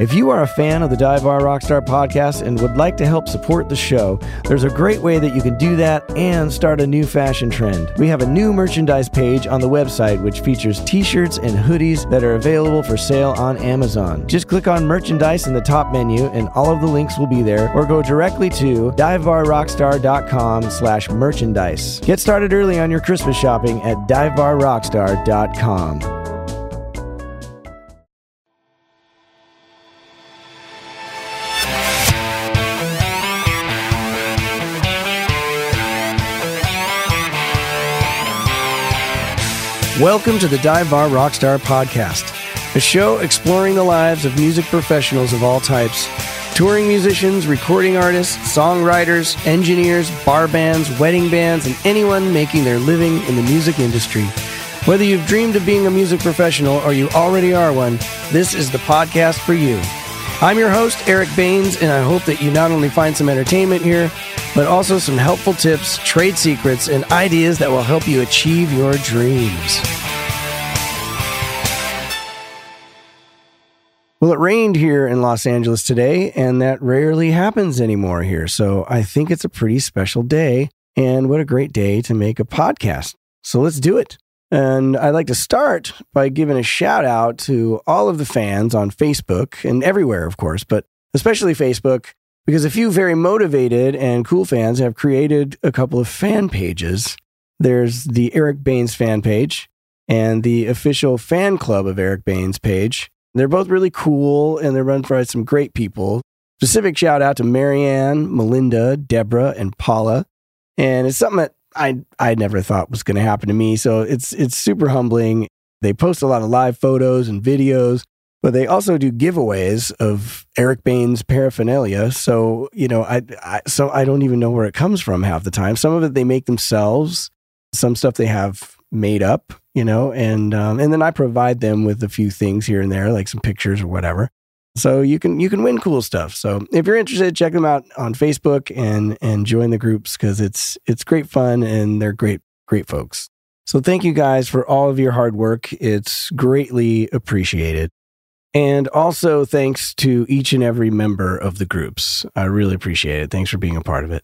If you are a fan of the Dive Bar Rockstar podcast and would like to help support the show, there's a great way that you can do that and start a new fashion trend. We have a new merchandise page on the website which features t shirts and hoodies that are available for sale on Amazon. Just click on merchandise in the top menu and all of the links will be there, or go directly to divebarrockstar.com slash merchandise. Get started early on your Christmas shopping at divebarrockstar.com. Welcome to the Dive Bar Rockstar Podcast, a show exploring the lives of music professionals of all types touring musicians, recording artists, songwriters, engineers, bar bands, wedding bands, and anyone making their living in the music industry. Whether you've dreamed of being a music professional or you already are one, this is the podcast for you. I'm your host, Eric Baines, and I hope that you not only find some entertainment here, but also some helpful tips, trade secrets, and ideas that will help you achieve your dreams. Well, it rained here in Los Angeles today, and that rarely happens anymore here. So I think it's a pretty special day, and what a great day to make a podcast. So let's do it. And I'd like to start by giving a shout out to all of the fans on Facebook and everywhere, of course, but especially Facebook because a few very motivated and cool fans have created a couple of fan pages. There's the Eric Baines fan page and the official fan club of Eric Baines page. They're both really cool and they're run by some great people. Specific shout out to Marianne, Melinda, Deborah, and Paula. And it's something that I I never thought was going to happen to me. So it's it's super humbling. They post a lot of live photos and videos but they also do giveaways of Eric Baines paraphernalia. So, you know, I, I, so I don't even know where it comes from half the time. Some of it they make themselves, some stuff they have made up, you know, and um, and then I provide them with a few things here and there, like some pictures or whatever. So you can you can win cool stuff. So if you're interested, check them out on Facebook and and join the groups because it's it's great fun and they're great great folks. So thank you guys for all of your hard work. It's greatly appreciated. And also thanks to each and every member of the groups. I really appreciate it. Thanks for being a part of it.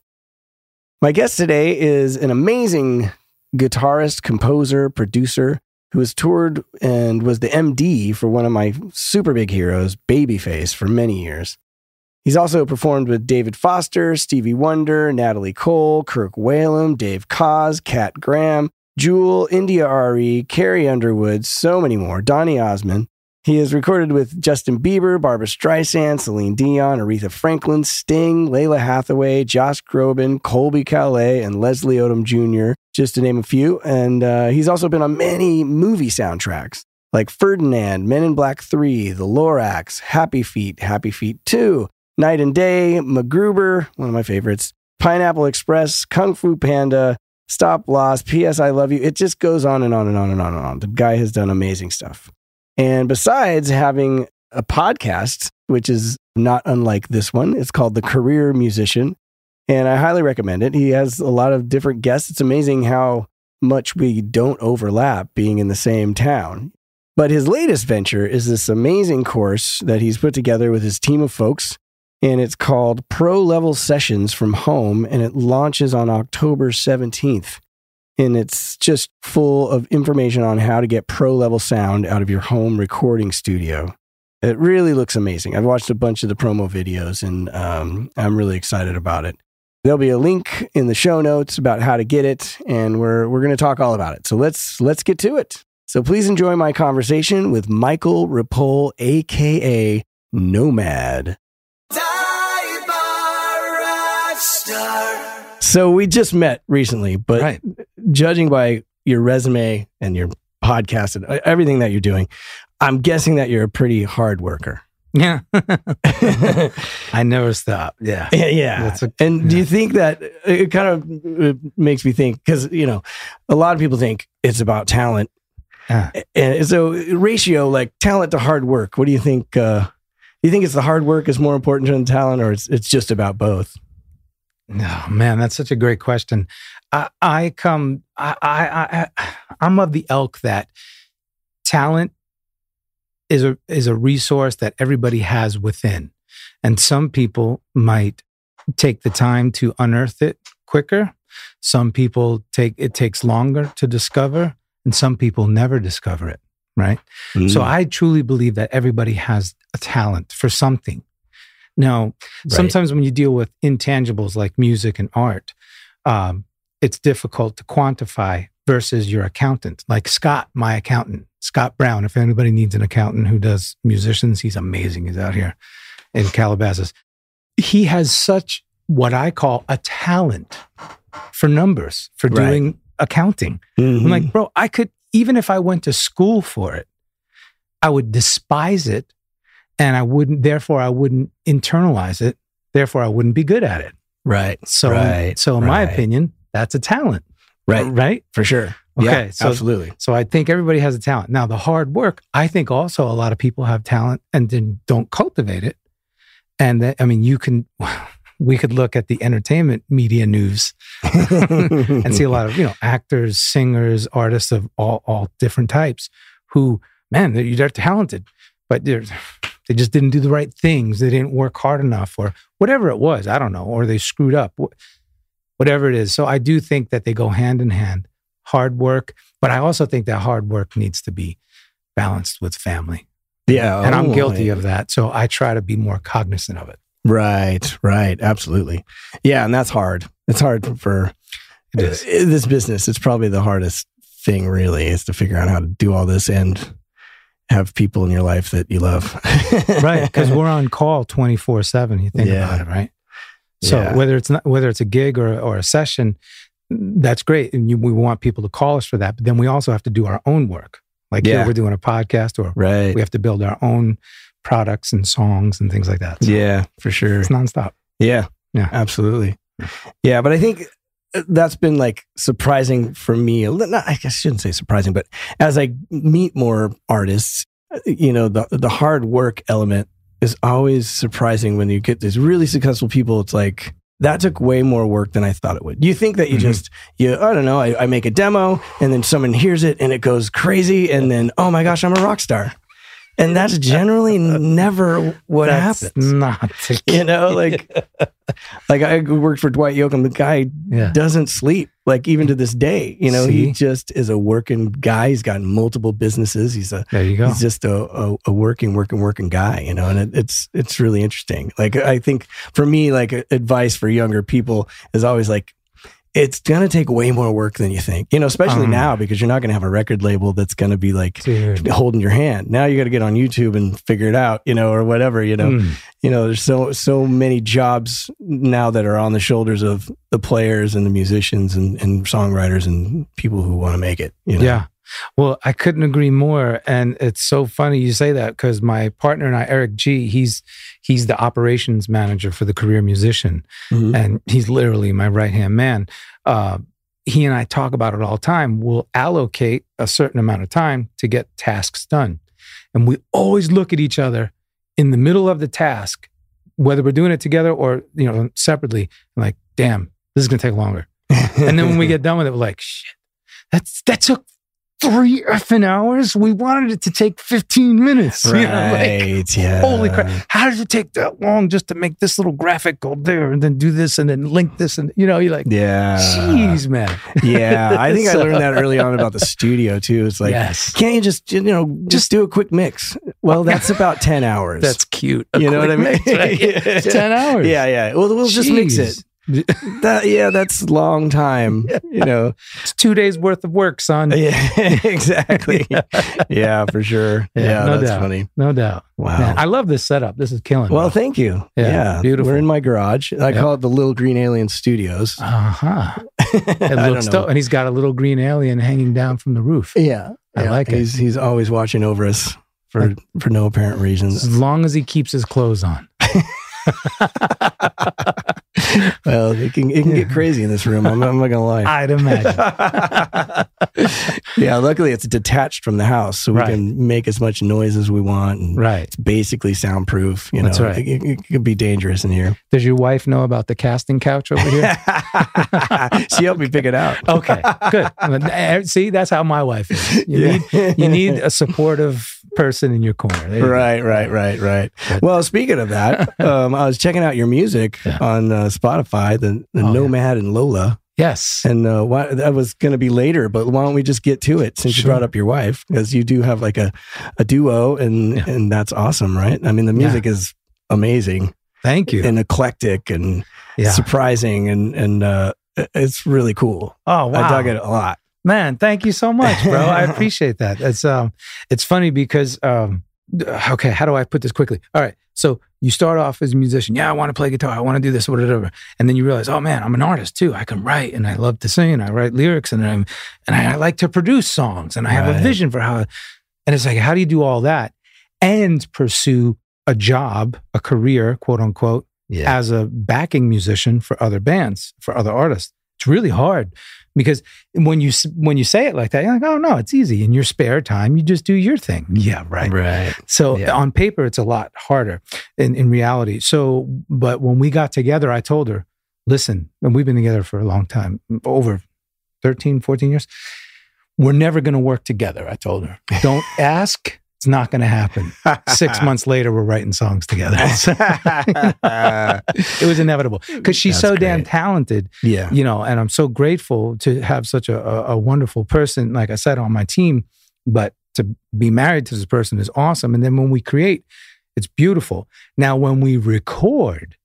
My guest today is an amazing guitarist, composer, producer who has toured and was the MD for one of my super big heroes, Babyface, for many years. He's also performed with David Foster, Stevie Wonder, Natalie Cole, Kirk Whalum, Dave Koz, Kat Graham, Jewel, India.Arie, Carrie Underwood, so many more, Donny Osmond. He has recorded with Justin Bieber, Barbra Streisand, Celine Dion, Aretha Franklin, Sting, Lalah Hathaway, Josh Groban, Colbie Caillat, and Leslie Odom Jr., just to name a few. And uh, he's also been on many movie soundtracks like Ferdinand, Men in Black 3, The Lorax, Happy Feet, Happy Feet 2, Night and Day, MacGruber, one of my favorites, Pineapple Express, Kung Fu Panda, Stop Loss, P.S. I Love You. It just goes on and on and on and on and on. The guy has done amazing stuff. And besides having a podcast, which is not unlike this one, it's called The Career Musician. And I highly recommend it. He has a lot of different guests. It's amazing how much we don't overlap being in the same town. But his latest venture is this amazing course that he's put together with his team of folks. And it's called Pro Level Sessions from Home. And it launches on October 17th and it's just full of information on how to get pro level sound out of your home recording studio. It really looks amazing. I've watched a bunch of the promo videos and um, I'm really excited about it. There'll be a link in the show notes about how to get it, and we're we're going to talk all about it. So let's let's get to it. So please enjoy my conversation with Michael Ripoll, aka Nomad. So we just met recently, but right. Judging by your resume and your podcast and uh, everything that you're doing, I'm guessing that you're a pretty hard worker. Yeah. I never stop. Yeah. Yeah. yeah. A, and yeah. do you think that it kind of makes me think, because, you know, a lot of people think it's about talent. Yeah. And so, ratio like talent to hard work, what do you think? Uh, do you think it's the hard work is more important than talent, or it's, it's just about both? Oh man, that's such a great question. I, I come, I, I, I, I'm of the elk that talent is a is a resource that everybody has within. And some people might take the time to unearth it quicker. Some people take it takes longer to discover, and some people never discover it, right? Mm. So I truly believe that everybody has a talent for something. Now, Right. sometimes when you deal with intangibles like music and art, um, it's difficult to quantify versus your accountant. Like Scott, my accountant, Scott Brown. If anybody needs an accountant who does musicians, he's amazing. He's out here in Calabasas. He has such what I call a talent for numbers, for Right. doing accounting. Mhm. I'm like, bro, I could, even if I went to school for it, I would despise it and I wouldn't, therefore, I wouldn't internalize it. Therefore, I wouldn't be good at it. right, So, Right, so in my opinion, that's a talent. right, Right. for sure. Okay, yeah, so- absolutely. So I think everybody has a talent. Now, the hard work, I think also a lot of people have talent and then don't cultivate it. And that, I mean, you can, we could look at the entertainment media news and see a lot of you know actors, singers, artists of all all different types who man they're, they're talented, but they're they just didn't do the right things. They didn't work hard enough, or whatever it was. I don't know, or they screwed up, whatever it is. So I do think that they go hand in hand. Hard work, but I also think that hard work needs to be balanced with family, yeah, and I'm oh, guilty of that. So I try to be more cognizant of it. Right, right, absolutely. Yeah, and that's hard. It's hard for uh, this business. It's probably the hardest thing, really, is to figure out how to do all this and have people in your life that you love. right because we're on call 24 7 you think Yeah. about it right so Yeah. whether it's not whether it's a gig or, or a session that's great and you, we want people to call us for that but then we also have to do our own work like Yeah. here we're doing a podcast or right. we have to build our own products and songs and things like that So Yeah, for sure. it's nonstop Yeah. Yeah. Absolutely. Yeah. But I think uh, that's been like surprising for me. Not, I guess I shouldn't say surprising, but as I meet more artists, uh, you know, the, the hard work element is always surprising when you get these really successful people. It's like, that took way more work than I thought it would. You think that you Mhm. just, you, I don't know, I, I make a demo and then someone hears it and it goes crazy. And then, oh my gosh, I'm a rock star. And that's generally never what that's happens. not you know like like i worked for dwight yoakam. The guy yeah. doesn't sleep like even to this day. You know See? he just is a working guy. He's got multiple businesses. He's a there you go. he's just a, a, a working working working guy you know and it, it's it's really interesting. Like i think for me like advice for younger people is always like it's gonna take way more work than you think you know especially Um. now because you're not gonna have a record label that's gonna be like Dude. holding your hand now you got to get on youtube and figure it out you know or whatever you know Mm. you know there's so so many jobs now that are on the shoulders of the players and the musicians and, and songwriters and people who want to make it you know Yeah. Well, I couldn't agree more. And it's so funny you say that because my partner and I, Eric G, he's he's the operations manager for the career musician. Mhm. And he's literally my right hand man. Uh, he and I talk about it all the time. We'll allocate a certain amount of time to get tasks done. And we always look at each other in the middle of the task, whether we're doing it together or you know separately, like, damn, this is gonna take longer. And then when we get done with it, we're like, shit, that's that took three effing hours. We wanted it to take 15 minutes. you know, like, right yeah holy crap. How did it take that long just to make this little graphic go there and then do this and then link this? And you know, you're like, yeah jeez, man. yeah i think i learned that early on about the studio too it's like yes. can't you just you know just do a quick mix well that's about 10 hours That's cute. A you know what i mean mix, right? It's 10 hours. yeah yeah well we'll just mix it Jeez. that yeah that's a long time you know It's two days worth of work, son. Yeah, exactly. yeah, for sure. Yeah, Yeah, no that's doubt. funny. No doubt. Wow. Man, I love this setup. This is killing. well, thank you. Yeah, Yeah, beautiful. We're in my garage. I call it the Little Green Alien Studios. uh huh. It I looks don't dope. know. And he's got a little green alien hanging down from the roof. Yeah, I yeah. like it. He's he's always watching over us for for no apparent reasons. As long as he keeps his clothes on. well, it can it can get crazy in this room. I'm, I'm not gonna lie. I'd imagine. yeah, luckily it's detached from the house, so we Right. can make as much noise as we want. And right. It's basically soundproof. You know, That's right. It, it, it could be dangerous in here. Does your wife know about the casting couch over here? she helped me pick it out. okay, good. Uh, See, that's how my wife is. You Yeah. need you need a supportive person in your corner. There you go. Right, right, right, right. Well, speaking of that, um, I was checking out your music Yeah. on uh, Spotify, the, the Oh, yeah. Nomad and Lola, Yes. and uh, why, that was going to be later. But why don't we just get to it since you brought up your wife? Because you do have like a, a duo, and Yeah. and that's awesome, right? I mean, the Yeah. music is amazing Thank you. and eclectic and yeah. surprising, and and uh, it's really cool. Oh wow. I dug it a lot. Man, thank you so much, bro. I appreciate that. It's um it's funny because um okay, how do I put this quickly? All right. So you start off as a musician. Yeah, I want to play guitar. I want to do this, whatever. And then you realize, oh man, I'm an artist too. I can write and I love to sing and I write lyrics and I'm and I, I like to produce songs and I have Right. a vision for how and it's like, how do you do all that and pursue a job, a career, quote unquote, Yeah, as a backing musician for other bands, for other artists. It's really hard because when you when you say it like that, you're like, oh no, it's easy. In your spare time, you just do your thing. Yeah, right. right. So Yeah. on paper, it's a lot harder in, in reality. So, but when we got together, I told her, listen, and we've been together for a long time, over 13, 14 years. We're never going to work together. I told her, don't ask. It's not going to happen. Six months later, we're writing songs together. it was inevitable because she's That's so damn talented yeah, you know, and I'm so grateful to have such a, a, a wonderful person, like I said, on my team. But to be married to this person is awesome. And then when we create, it's beautiful. Now, when we record,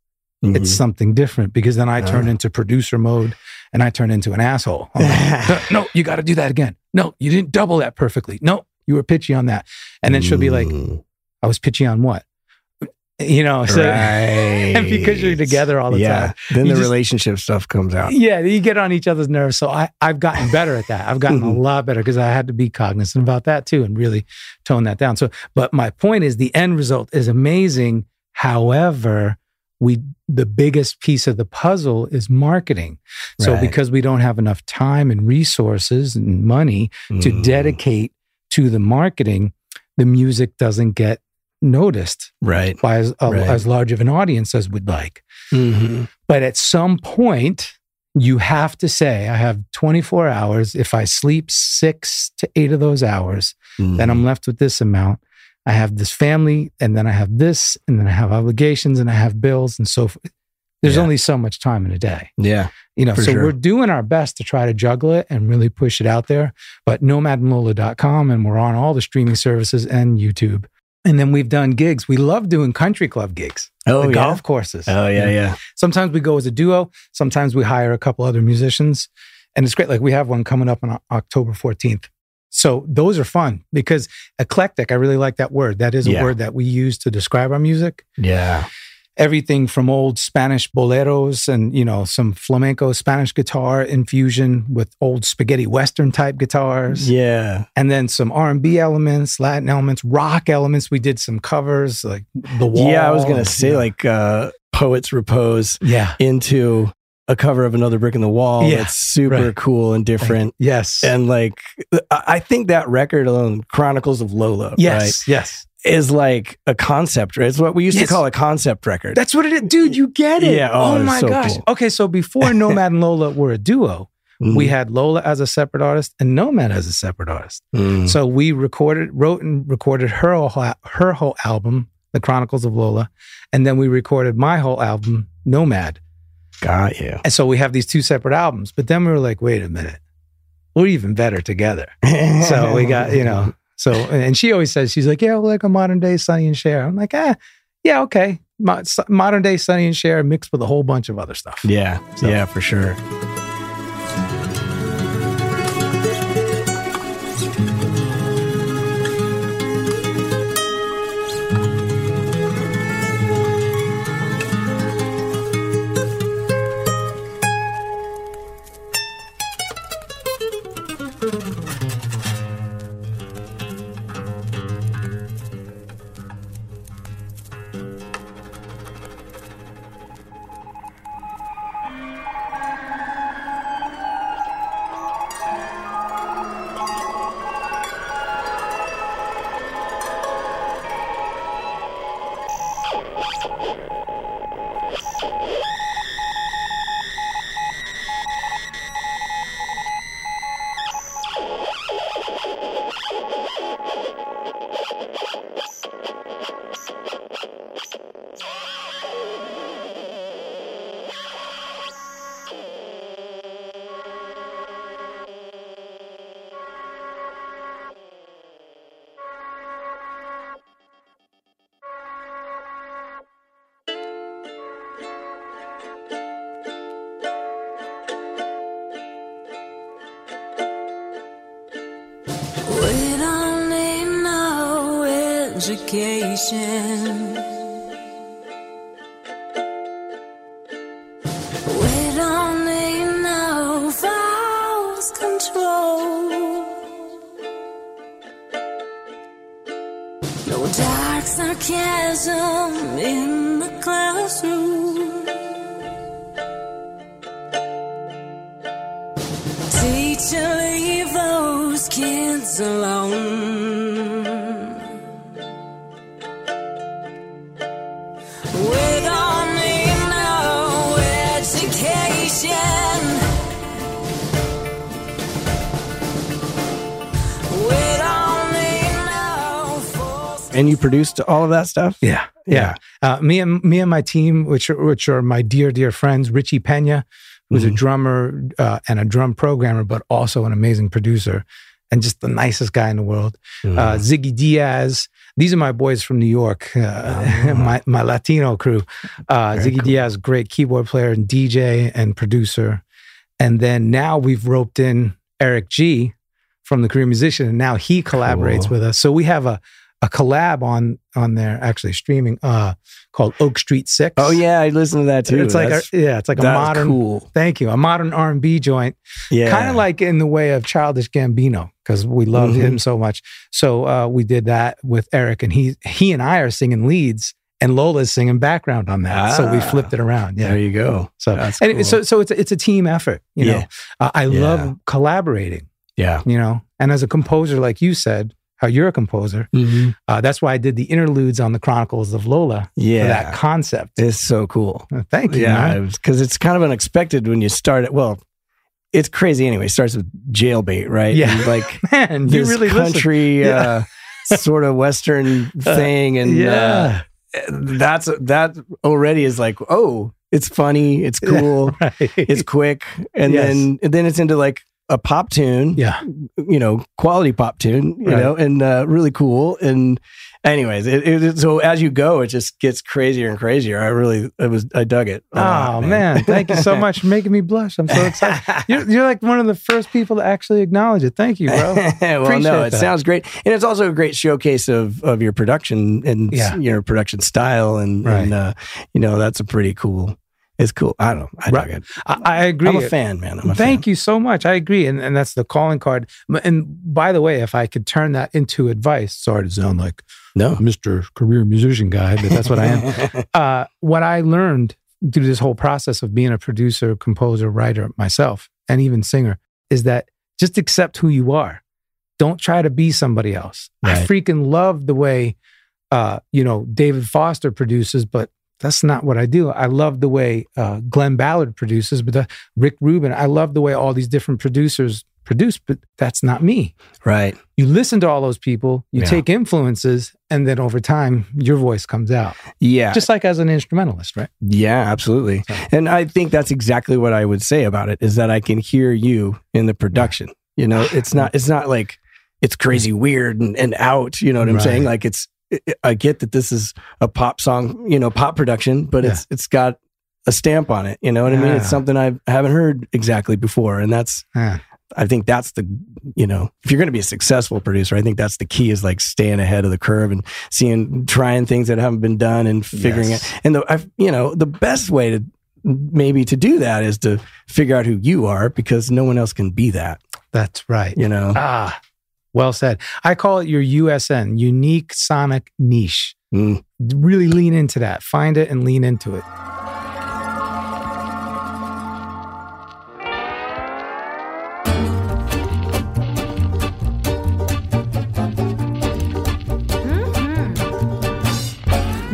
Mhm. it's something different because then I turn Ah. into producer mode and I turn into an asshole. Like, no, you got to do that again. No, you didn't double that perfectly. No, you were pitchy on that. And then she'll be like. I was pitchy on what? You know, so and because you're together all the yeah. time. Then the just- relationship stuff comes out. Yeah, you get on each other's nerves. So I, I've gotten better at that. I've gotten a lot better because I had to be cognizant about that too and really tone that down. So, but my point is the end result is amazing. However, we the biggest piece of the puzzle is marketing. So Right. because we don't have enough time and resources and money to Mm. dedicate to the marketing, the music doesn't get noticed Right. by as, a, Right. as large of an audience as we'd like. Mhm. But at some point, you have to say, I have 24 hours. If I sleep six to eight of those hours, then I'm left with this amount. I have this family, and then I have this, and then I have obligations, and I have bills, and so forth. There's Yeah. only so much time in a day, yeah. you know. So sure. we're doing our best to try to juggle it and really push it out there. But nomadandlola.com, and we're on all the streaming services and YouTube. And then we've done gigs. We love doing country club gigs, Oh yeah. golf courses. Oh yeah. You know, Yeah. Sometimes we go as a duo. Sometimes we hire a couple other musicians. And it's great. Like we have one coming up on October 14th. So those are fun because eclectic, I really like that word. That is a Yeah. word that we use to describe our music. Yeah. Everything from old Spanish boleros and, you know, some flamenco Spanish guitar infusion with old spaghetti Western type guitars. Yeah. And then some R&B elements, Latin elements, rock elements. We did some covers like The Wall. Yeah. I was gonna say you know, like uh, poets repose yeah. into a cover of another brick in the wall. Yeah, That's super right. cool and different. Yes. And like, I I think that record alone, Chronicles of Lola, yes. right, Yes. Is like a concept. Right? It's what we used Yes. to call a concept record. That's what it is. Dude, you get it. Yeah, oh, Oh, my so gosh. cool. Okay. So before Nomad and Lola were a duo, Mhm. we had Lola as a separate artist and Nomad as a separate artist. Mm. So we recorded, wrote and recorded her whole, her whole album, The Chronicles of Lola. And then we recorded my whole album, Nomad. got you. And so we have these two separate albums. But then we were like, wait a minute. We're even better together. So we got, you know, so, and she always says, she's like, yeah, like a modern day Sonny and Cher. I'm like, ah, yeah, okay. Mo- modern day Sonny and Cher mixed with a whole bunch of other stuff. Yeah, So- yeah, for sure. Produced all of that stuff? Yeah, yeah. Uh, me and me and my team, which are, which are my dear dear friends, Richie Pena, who's a Mhm. drummer uh, and a drum programmer, but also an amazing producer and just the nicest guy in the world. Mm. Uh, Ziggy Diaz. These are my boys from New York, uh, Oh. my my Latino crew. Uh, Ziggy cool. Diaz, great keyboard player and DJ and producer. And then now we've roped in Eric G from the Career Musician, and now he collaborates Cool. with us. So we have a a collab on on there, actually streaming, uh, called Oak Street Six. oh, yeah. I listened to that too. it's like a, yeah, it's like a modern. cool. Thank you, a modern R and B joint Yeah. kind of like in the way of Childish Gambino because we love Mhm. him so much. So uh, we did that with Eric, and he he and I are singing leads, and Lola's singing background on that. so we Ah. flipped it around. There you go. So That's anyway, cool. so so it's a- it's a team effort. You know, uh, I Yeah. love collaborating. Yeah. You know, and as a composer, like you said, how you're a composer. Uh, that's why I did the interludes on the Chronicles of Lola Yeah. for that concept. It's so cool. Uh, Thank you. Yeah, because it's kind of unexpected when you start it. Well, it's crazy anyway. It starts with jailbait, right? Yeah. And like man, this really country Yeah. uh, sort of western thing, and yeah. uh, that's that already is like, oh, it's funny, it's cool, Right. it's quick, and Yes. then and then it's into like a pop tune, yeah. you know, quality pop tune, you Right. know, and uh, really cool. And anyways, it, it, so as you go, it just gets crazier and crazier. I really, it was, I dug it. Oh lot, man. thank you so much for making me blush. I'm so excited. You're, you're like one of the first people to actually acknowledge it. Thank you, bro. well, Appreciate no, it that. sounds great, and it's also a great showcase of of your production and Yeah. your production style, and, Right. and uh, you know that's a pretty cool. It's cool. I don't. I Right. I, I agree. I'm a fan, man. I'm a Thank you so much. I agree, and and that's the calling card. And by the way, if I could turn that into advice, sorry to sound like No. Mr. Career Musician guy, but that's what I am. uh, what I learned through this whole process of being a producer, composer, writer myself, and even singer is that just accept who you are. Don't try to be somebody else. I freaking love the way, uh, you know, David Foster produces, but that's not what I do. I love the way uh, Glen Ballard produces, but the, Rick Rubin. I love the way all these different producers produce, but that's not me right. you listen to all those people, you Yeah. take influences, and then over time, your voice comes out. Yeah. Just like as an instrumentalist, right? Yeah, absolutely. So- And I think that's exactly what I would say about it is that I can hear you in the production. You know, it's not it's not like it's crazy weird and, and out, you know what I'm Right. saying? Like it's I get that this is a pop song, you know, pop production, but it's it's got a stamp on it, you know what I mean? It's something I haven't heard exactly before and that's Yeah. I think that's the, you know, if you're going to be a successful producer, I think that's the key is like staying ahead of the curve and seeing, trying things that haven't been done and figuring Yes. it. And the, I've, you know, the best way to maybe to do that is to figure out who you are because no one else can be that, That's right. you know? Ah, well said. I call it your USN, unique sonic niche. Mm. Really lean into that. Find it and lean into it.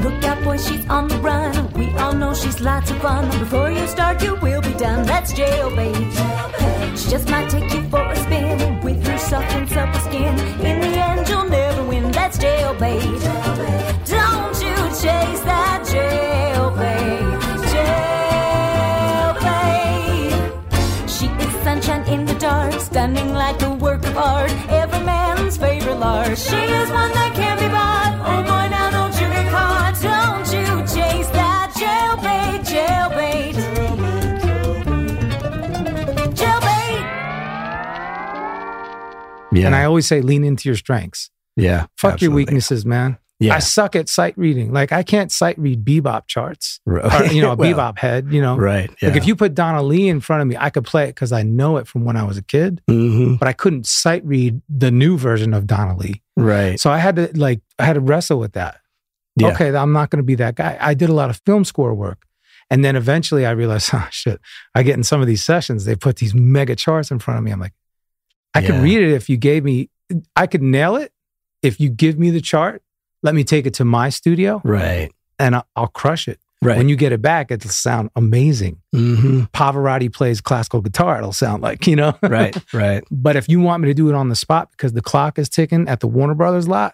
Look out, boy, she's on the run. We all know she's lots of fun. Before you start, you will be done. That's jailbait. She just might take you for a jailbait. Don't you chase that jailbait. Jailbait. She is sunshine in the dark, stunning like a work of art. Every man's favorite lark. She is one that can't be bought. Oh boy, now don't you get caught. Don't you chase that jailbait, jailbait. Jailbait. Yeah. And I always say lean into your strengths. Yeah. Fuck your weaknesses, man. Yeah. I suck at sight reading. Like I can't sight read bebop charts. Or, you know, a Well, bebop head, you know. Right. Yeah. Like if you put Donna Lee in front of me, I could play it because I know it from when I was a kid, hmm but I couldn't sight read the new version of Donna Lee. Right. So I had to like I had to wrestle with that. Yeah. Okay, I'm not going to be that guy. I did a lot of film score work. And then eventually I realized, oh shit, I get in some of these sessions, they put these mega charts in front of me. I'm like, I could read it if you gave me, I could nail it. If you give me the chart, let me take it to my studio Right. and I'll, I'll crush it. Right. When you get it back, it'll sound amazing. hmm Pavarotti plays classical guitar, it'll sound like, you know? Right. Right. But if you want me to do it on the spot because the clock is ticking at the Warner Brothers lot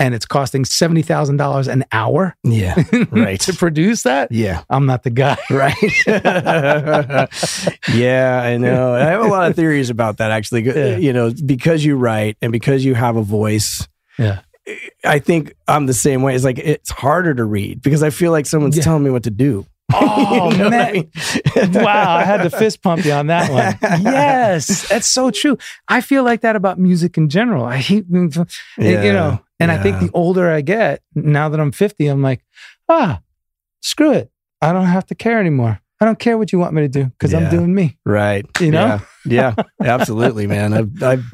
and it's costing $70,000 an hour Yeah. Right. to produce that, Yeah. I'm not the guy. Right. yeah, I know. I have a lot of theories about that actually. Yeah. You know, because you write and because you have a voice, Yeah. I think I'm the same way. It's like it's harder to read because I feel like someone's Yeah. telling me what to do. Oh, You know what I man. mean? wow, I had to fist pump you on that one. Yes, that's so true. I feel like that about music in general. I hate, you know, and I think the older I get, now that I'm 50, I'm like, ah, screw it. I don't have to care anymore. I don't care what you want me to do because I'm doing me. Right. You know? Yeah. yeah absolutely, man. I've, I've,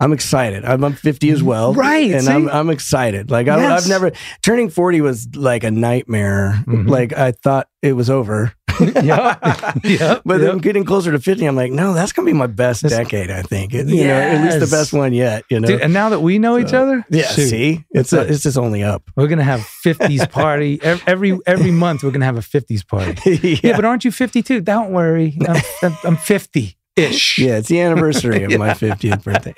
I'm excited. I'm, I'm 50 as well. Right, And see? I'm, I'm excited. Like, I, Yes. I've never, turning 40 was like a nightmare. Mhm. Like, I thought it was over. Yep. Yep. But then Yep. getting closer to 50, I'm like, no, that's going to be my best decade, I think. You know, at least the best one yet, you know? Dude, and now that we know each other, yeah, shoot, see? It's, a, it. it's just only up. we're gonna have 50s party Ev- every every month. We're gonna have a 50s party. yeah. Yeah, but aren't you 52? Don't worry, I'm, I'm- I'm 50 ish. Yeah, it's the anniversary of my 50th birthday.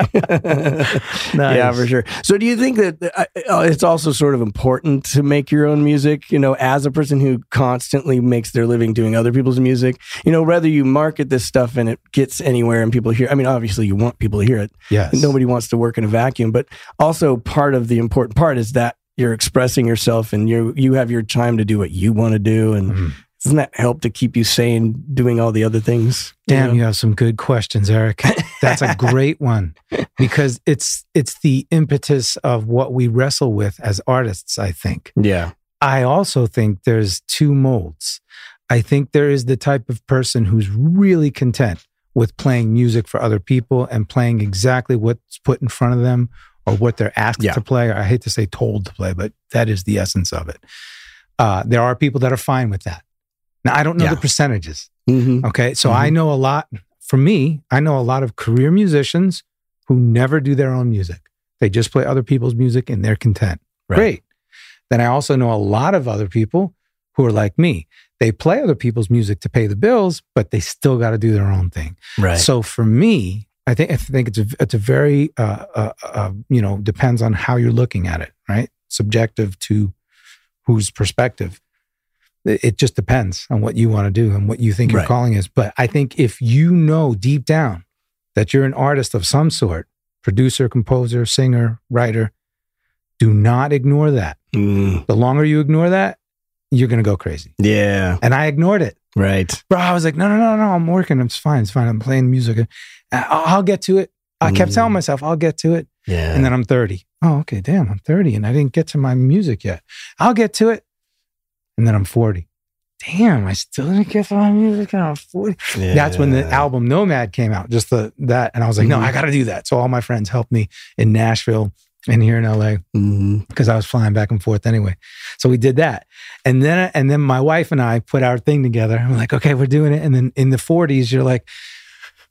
Yeah, for sure. So, do you think that uh, uh, it's also sort of important to make your own music? You know, as a person who constantly makes their living doing other people's music, you know, whether you market this stuff and it gets anywhere and people hear. I mean, obviously, you want people to hear it. Yes. Nobody wants to work in a vacuum, but also part of the important part is that you're expressing yourself and you you have your time to do what you want to do, and Mhm. Doesn't that help to keep you sane doing all the other things? Damn, know? you have some good questions, Eric. That's a great one because it's it's the impetus of what we wrestle with as artists. I think. Yeah. I also think there's two molds. I think there is the type of person who's really content with playing music for other people and playing exactly what's put in front of them or what they're asked Yeah. to play. I hate to say told to play, but that is the essence of it. Uh, there are people that are fine with that. Now, I don't know Yeah. the percentages. hmm Okay. So Mhm. I know a lot, for me, I know a lot of career musicians who never do their own music. They just play other people's music and they're content. Right. Great. Then I also know a lot of other people who are like me. They play other people's music to pay the bills, but they still got to do their own thing. Right. So for me, I think I think it's a it's a very uh, uh, uh, you know depends on how you're looking at it, right? Subjective to whose perspective. It just depends on what you want to do and what you think your calling is. But I think if you know deep down that you're an artist of some sort, producer, composer, singer, writer, do not ignore that. Mm, The longer you ignore that, you're gonna go crazy. yeah. And I ignored it Right. bro, I was like, no, no, no, no, I'm working. It's fine. It's fine. I'm playing music. Uh, I'll, I'll get to it. I kept Mm. telling myself, I'll get to it. Yeah. And then I'm 30. Oh, okay. Damn, I'm 30 and I didn't get to my music yet. I'll get to it. And then I'm 40. Damn, I still didn't get my music and I'm 40. That's when the album Nomad came out, just the that. And I was like, no, Mhm. I got to do that. So all my friends helped me in Nashville and here in LA because I was flying back and forth anyway. So we did that, and then and then my wife and I put our thing together. I'm like, okay, we're doing it. And then in the 40s, you're like,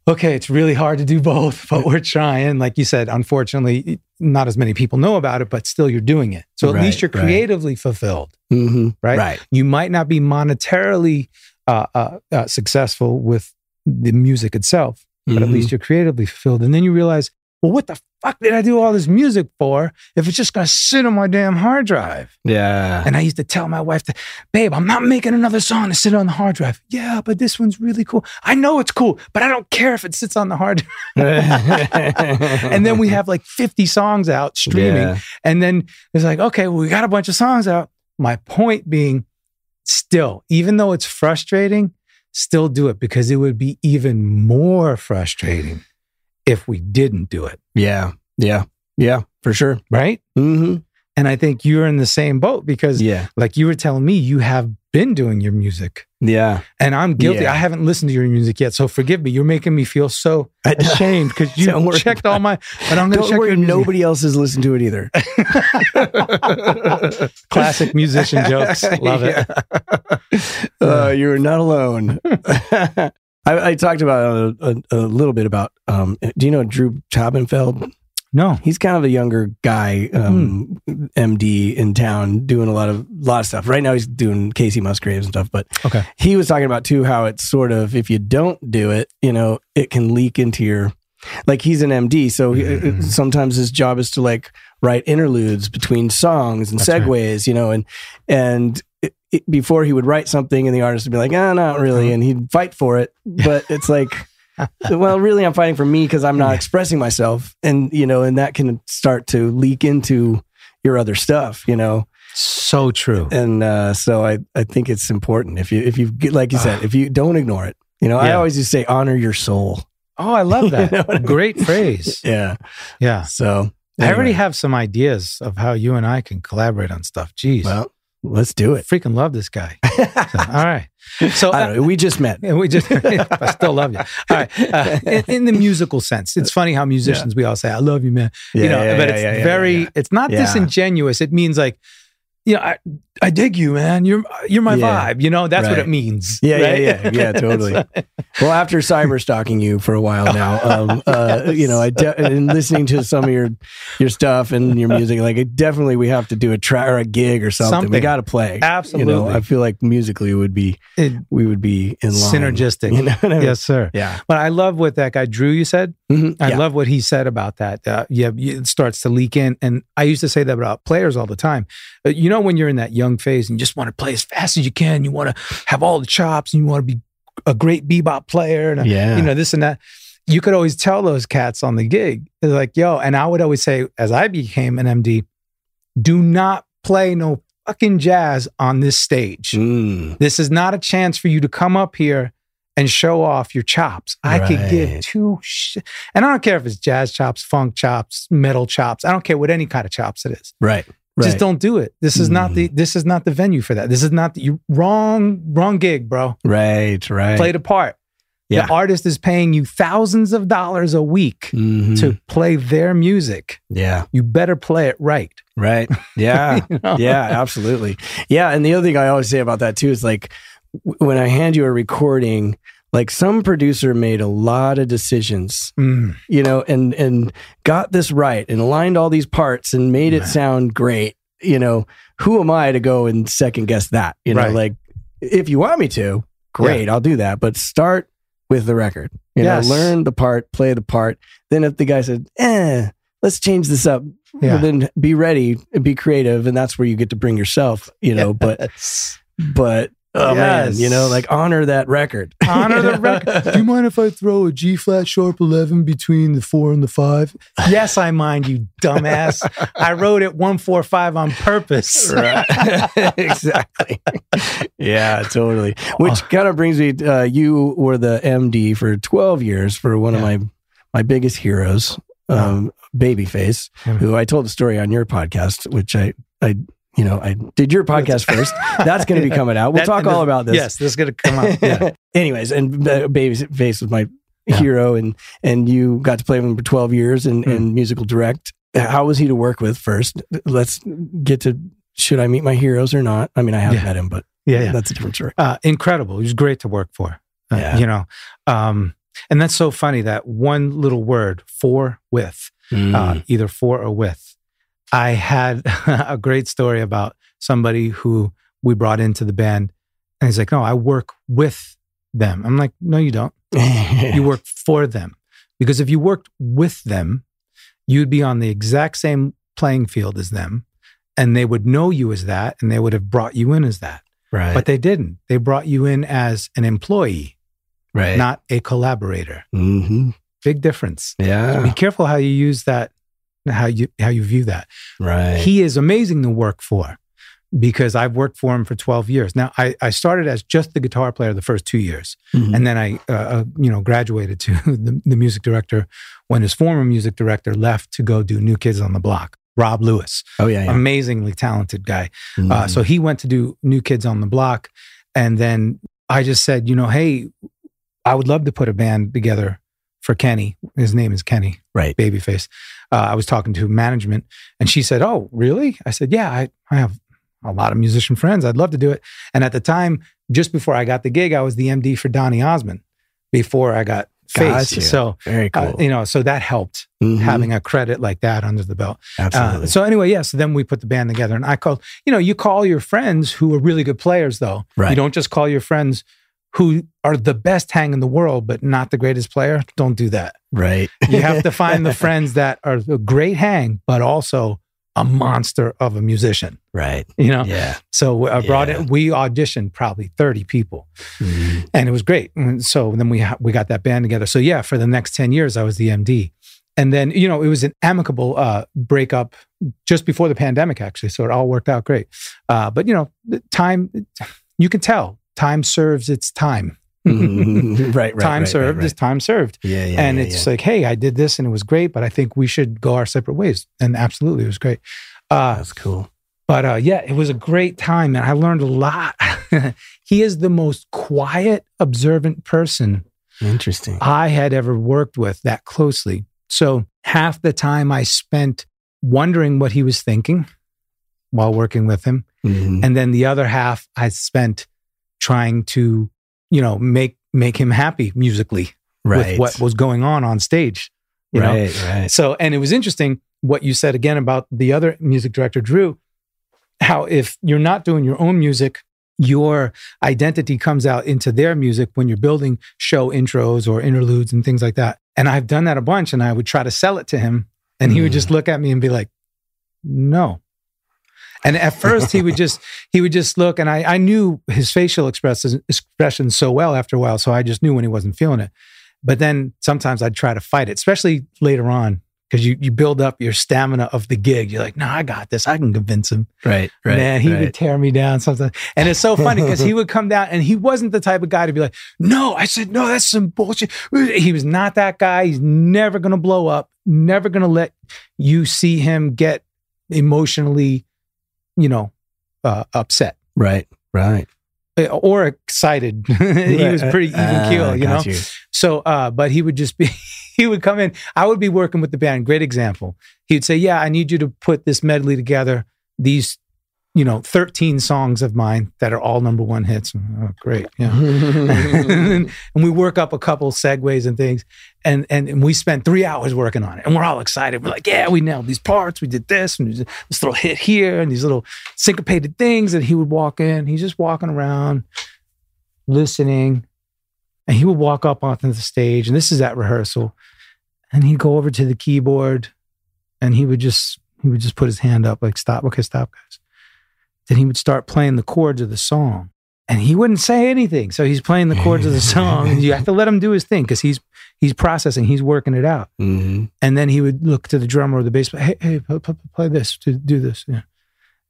okay, it's really hard to do both, but we're trying. Like you said, unfortunately, not as many people know about it, but still you're doing it. So at Right, least you're right. creatively fulfilled. Mhm. Right? Right. You might not be monetarily uh, uh, uh, successful with the music itself, but at Mhm. least you're creatively fulfilled. And then you realize, well, what the fuck did I do all this music for if it's just gonna sit on my damn hard drive? Yeah. And I used to tell my wife, that, babe, I'm not making another song to sit on the hard drive. Yeah, but this one's really cool. I know it's cool, but I don't care if it sits on the hard drive. and then we have like 50 songs out streaming. Yeah. And then it's like, okay, well, we got a bunch of songs out. My point being, still, even though it's frustrating, still do it because it would be even more frustrating if we didn't do it. Yeah. Yeah. Yeah. For sure. Right. hmm And I think you're in the same boat because, Yeah. like you were telling me, you have been doing your music. Yeah. And I'm guilty. Yeah. I haven't listened to your music yet. So forgive me. You're making me feel so ashamed because you checked all my. But I'm going to check worry, your music. nobody else has listened to it either. Classic musician jokes. Love it. uh, you're not alone. I, I talked about a, a, a little bit about. Um, do you know Drew Taubenfeld? No. He's kind of a younger guy, um, Hmm. MD in town, doing a lot of lot of stuff. Right now, he's doing Kacey Musgraves and stuff. But Okay. he was talking about too how it's sort of if you don't do it, you know, it can leak into your. Like he's an MD, so he, Mhm. sometimes his job is to like write interludes between songs and That's right. segues, you know, and and it, it- before he would write something and the artist would be like, ah, not really, Uh-huh. and he'd fight for it, but it's like, well, really, I'm fighting for me because I'm not Yeah. expressing myself, and you know, and that can start to leak into your other stuff, you know, So true. and uh, so I I think it's important if you if you get like you said if you don't ignore it, you know, I always just say honor your soul, Oh, I love that. You know I mean? Great phrase. yeah, Yeah. so I already have some ideas of how you and I can collaborate on stuff. Jeez. well, let's do it. freaking love this guy. So, all right. So I don't know. We just met. Yeah, we just, I still love you. All right. Uh, in, in the musical sense, it's funny how musicians, we all say, I love you, man. you know, yeah, but yeah, it's yeah, yeah, very, yeah. it's not Yeah. disingenuous. It means like, you know, I, I dig you, man. You're, you're my Yeah. vibe. You know, that's what it means. Yeah, yeah, right? yeah, yeah, totally. Well, after cyber stalking you for a while now, um, uh, Yes. you know, I de- and listening to some of your your stuff and your music, like it definitely we have to do a try or a gig or something. We got to play. Absolutely. You know, I feel like musically it would be It- we would be in line. synergistic. You know I mean? yes, sir. Yeah. But I love what that guy Drew. You said Mhm. I yeah. love what he said about that. Uh, yeah, it starts to leak in, and I used to say that about players all the time. Uh, you know, when you're in that young phase and you just want to play as fast as you can, you want to have all the chops, and you want to be a great bebop player, and a- yeah. you know this and that. You could always tell those cats on the gig, they're like, "Yo," and I would always say, as I became an MD, do not play no fucking jazz on this stage. Mm. This is not a chance for you to come up here and show off your chops. I could Right. give two sh- and I don't care if it's jazz chops, funk chops, metal chops. I don't care what any kind of chops it is. Right. Right. Just don't do it. This is not the this is not the venue for that. This is not the you wrong wrong gig, bro. Right. Right. Play the part. Yeah. The artist is paying you thousands of dollars a week Mhm. to play their music. yeah. You better play it right. Right. Yeah. You know? yeah, absolutely. Yeah, and the other thing I always say about that too is like when I hand you a recording, like some producer made a lot of decisions, Mm. you know, and and got this right and aligned all these parts and made it sound great. You know, who am I to go and second guess that? You know, Right. like if you want me to, great, I'll do that. But start with the record. You Yes. know, learn the part, play the part. Then if the guy said, eh, let's change this up. Yeah. Well, then be ready and be creative, and that's where you get to bring yourself, you know. But but oh man, Yes. you know, like honor that record. honor the record. Do you mind if I throw a G flat sharp 11 between the four and the five? Yes, I mind, you dumbass. I wrote it 145 on purpose. right. exactly. yeah, totally. Which kind of brings me. Uh, you were the MD for twelve years for one of my my biggest heroes, um, Babyface, who I told the story on your podcast, which I I. You know, I did your podcast first. That's going to be coming out. We'll That- talk all about this. Yes, this is going to come out. Yeah. Anyways, and uh, Babyface was my Yeah. hero, and and you got to play with him for twelve years and, Hmm. and musical direct. How was he to work with? First, let's get to should I meet my heroes or not? I mean, I haven't Yeah. met him, but Yeah. yeah. that's a different story. Uh, incredible. He was great to work for. Uh, Yeah. You know, um, and that's so funny that one little word, for, with, Mm. uh, either for or with. I had a great story about somebody who we brought into the band, and he's like, "No, I work with them." I'm like, "No, you don't. You work for them, because if you worked with them, you'd be on the exact same playing field as them, and they would know you as that, and they would have brought you in as that. right, But they didn't. They brought you in as an employee, right, not a collaborator. hmm Big difference. Yeah. Be careful how you use that, how you how you view that. right, He is amazing to work for because I've worked for him for 12 years. Now, I, I started as just the guitar player the first two years. Mhm. And then I, uh, uh, you know, graduated to the, the music director when his former music director left to go do New Kids on the Block. Rob Lewis, Oh yeah. yeah. amazingly talented guy. Uh, Mhm. so he went to do New Kids on the Block. And then I just said, you know, hey, I would love to put a band together for Kenny. His name is Kenny, right. Babyface. Uh, I was talking to management and she said, oh, really? I said, yeah, I, I have a lot of musician friends. I'd love to do it. And at the time, just before I got the gig, I was the MD for Donny Osmond before I got faced. Gotcha. So, Very uh, cool. you know, so that helped Mhm. having a credit like that under the belt. Absolutely. Uh, so anyway, yeah. So then we put the band together, and I called. You know, you call your friends who are really good players, though. Right. You don't just call your friends who are the best hang in the world, but not the greatest player. Don't do that. right. You have to find the friends that are a great hang, but also a monster of a musician. right. You know. Yeah. So I brought Yeah. it. We auditioned probably thirty people, Mhm. and it was great. And so then we ha- we got that band together. So yeah, for the next ten years, I was the MD, and then you know it was an amicable uh, breakup just before the pandemic, actually. So it all worked out great. Uh, but you know, the time you can tell time serves its time. Right. Right. time right, served Right, is time served. Yeah. Yeah. and yeah, it's yeah. like, hey, I did this and it was great, but I think we should go our separate ways. And absolutely, it was great. Uh, that's cool. but uh, yeah, it was a great time, and I learned a lot. he is the most quiet, observant person Interesting. I had ever worked with that closely. So half the time I spent wondering what he was thinking while working with him, Mhm. and then the other half I spent trying to, you know, make make him happy musically Right. with what was going on on stage. You know, right. Right. so, and it was interesting what you said again about the other music director, Drew, how if you're not doing your own music, your identity comes out into their music when you're building show intros or interludes and things like that. And I've done that a bunch and I would try to sell it to him and he would hmm. just look at me and be like, no. And at first he would just he would just look and I, I knew his facial expressions expressions so well after a while. So I just knew when he wasn't feeling it. But then sometimes I'd try to fight it, especially later on, because you, you build up your stamina of the gig. You're like, no, I got this. I can convince him. Right. Right. Man, he right. would tear me down sometimes. And it's so funny because he would come down and he wasn't the type of guy to be like, no, I said, no, that's some bullshit. He was not that guy. He's never going to blow up, never going to let you see him get emotionally, you know, uh, upset Right. Right. uh, or excited. he was pretty even Ah, keel, you know? you. So, uh, but he would just be, he would come in. I would be working with the band. Great example. He would say, "Yeah, I need you to put this medley together. These, you know, thirteen songs of mine that are all number one hits." Oh, great, yeah. and we work up a couple segues and things, and, and and we spent three hours working on it, and we're all excited. We're like, "Yeah, we nailed these parts. We did this, and this little hit here, and these little syncopated things." And he would walk in. He's just walking around, listening, and he would walk up onto the stage, and this is at rehearsal, and he'd go over to the keyboard, and he would just he would just put his hand up like stop, okay, stop, guys. Then he would start playing the chords of the song, and he wouldn't say anything. So he's playing the chords of the song, and you have to let him do his thing because he's he's processing, he's working it out. Mhm. And then he would look to the drummer or the bass player, hey, hey, p- p- play this, to do this. Yeah.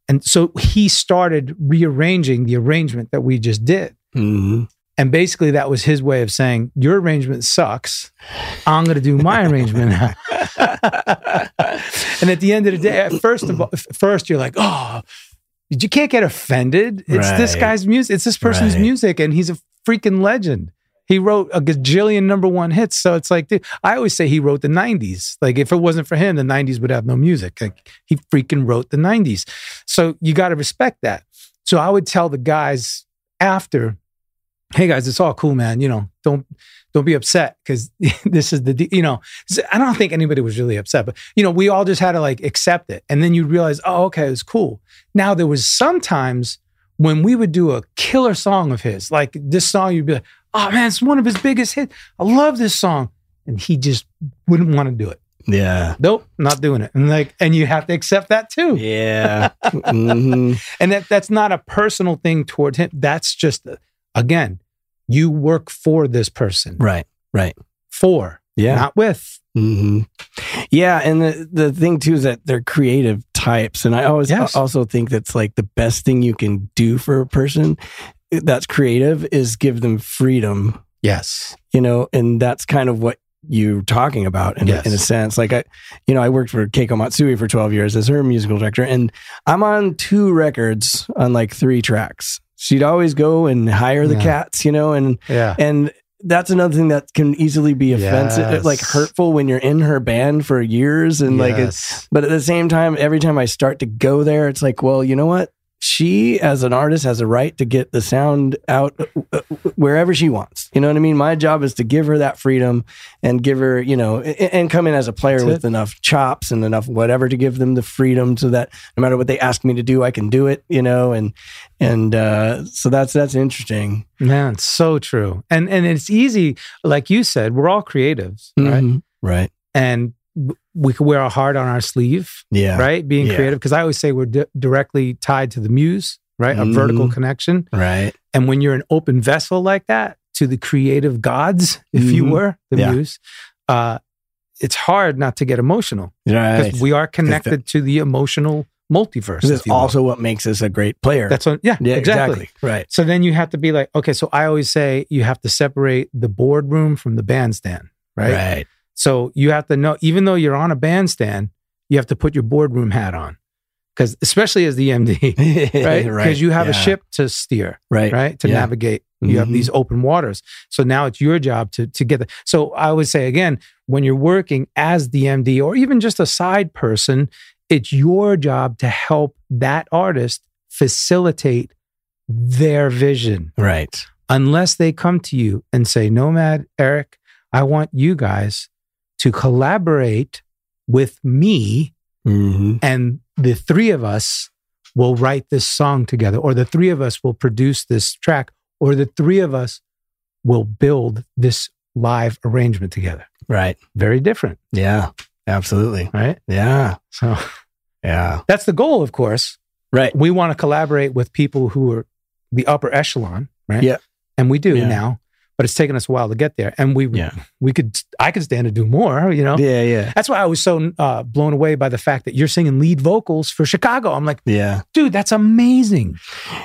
And so he started rearranging the arrangement that we just did. Mhm. And basically, that was his way of saying, Your arrangement sucks. I'm going to do my arrangement and at the end of the day, at first of all, first you're like, Oh, you can't get offended. It's this guy's music. It's this person's Right. music, and he's a freaking legend. He wrote a gajillion number one hits. So it's like, dude, I always say he wrote the 90s. Like, if it wasn't for him, the 90s would have no music. Like, he freaking wrote the 90s. So you got to respect that. So I would tell the guys after, hey guys, it's all cool, man. You know, don't don't be upset because this is the you know. I don't think anybody was really upset, but you know, we all just had to like accept it, and then you realize, oh, okay, it's cool. Now there was sometimes when we would do a killer song of his, like this song, you'd be like, oh man, it's one of his biggest hits. I love this song, and he just wouldn't want to do it. Yeah. Nope, not doing it. And like, and you have to accept that too. Yeah. Mhm. And that that's not a personal thing towards him. That's just again, you work for this person. Right. Right. For, Yeah. not with. hmm Yeah, and the the thing too is that they're creative types, and I always Yes. also think that's like the best thing you can do for a person that's creative is give them freedom, Yes. you know, and that's kind of what you're talking about in, Yes. in a sense. Like I, you know, I worked for Keiko Matsui for 12 years as her musical director, and I'm on two records on like three tracks. She'd always go and hire the Yeah. cats, you know, and Yeah. and that's another thing that can easily be offensive, Yes. like hurtful when you're in her band for years and like it's but at the same time, every time I start to go there, it's like, well, you know what? She, as an artist, has a right to get the sound out uh, wherever she wants. You know what I mean? My job is to give her that freedom and give her, you know, and come in as a player That's with enough chops and enough whatever to give them the freedom so that no matter what they ask me to do, I can do it. You know, and and uh, so that's that's interesting. Man, it's so true. And and it's easy, like you said, we're all creatives, right? Mhm. Right. And we could wear our heart on our sleeve, Yeah. right? Being Yeah. creative. Because I always say we're di- directly tied to the muse, right? A vertical Mhm. connection. Right. And when you're an open vessel like that to the creative gods, if you Mhm. were the Yeah. muse, uh, it's hard not to get emotional Right. because we are connected to the emotional multiverse. Is you will. also what makes us a great player. that's what, yeah, yeah, exactly. exactly. Right. So then you have to be like, okay, so I always say you have to separate the boardroom from the bandstand, right? Right. So you have to know, even though you're on a bandstand, you have to put your boardroom hat on. Because especially as the MD, right? Because you have a ship to steer, Right. right? To Yeah. navigate. You have Mhm. these open waters. So now it's your job to to get the so I would say again, when you're working as the MD or even just a side person, it's your job to help that artist facilitate their vision Right. unless they come to you and say, Nomad, Eric, I want you guys to collaborate with me, Mm-hmm. and the three of us will write this song together, or the three of us will produce this track, or the three of us will build this live arrangement together. Right. Very different, Yeah. Absolutely. right? Yeah. So Yeah. that's the goal, of course. Right. We want to collaborate with people who are the upper echelon, right? Yeah. And we do Yeah. now, but it's taken us a while to get there. And we Yeah. we could I could stand to do more, you know. Yeah. Yeah. That's why I was so uh, blown away by the fact that you're singing lead vocals for Chicago. I'm like, Yeah. dude, that's amazing.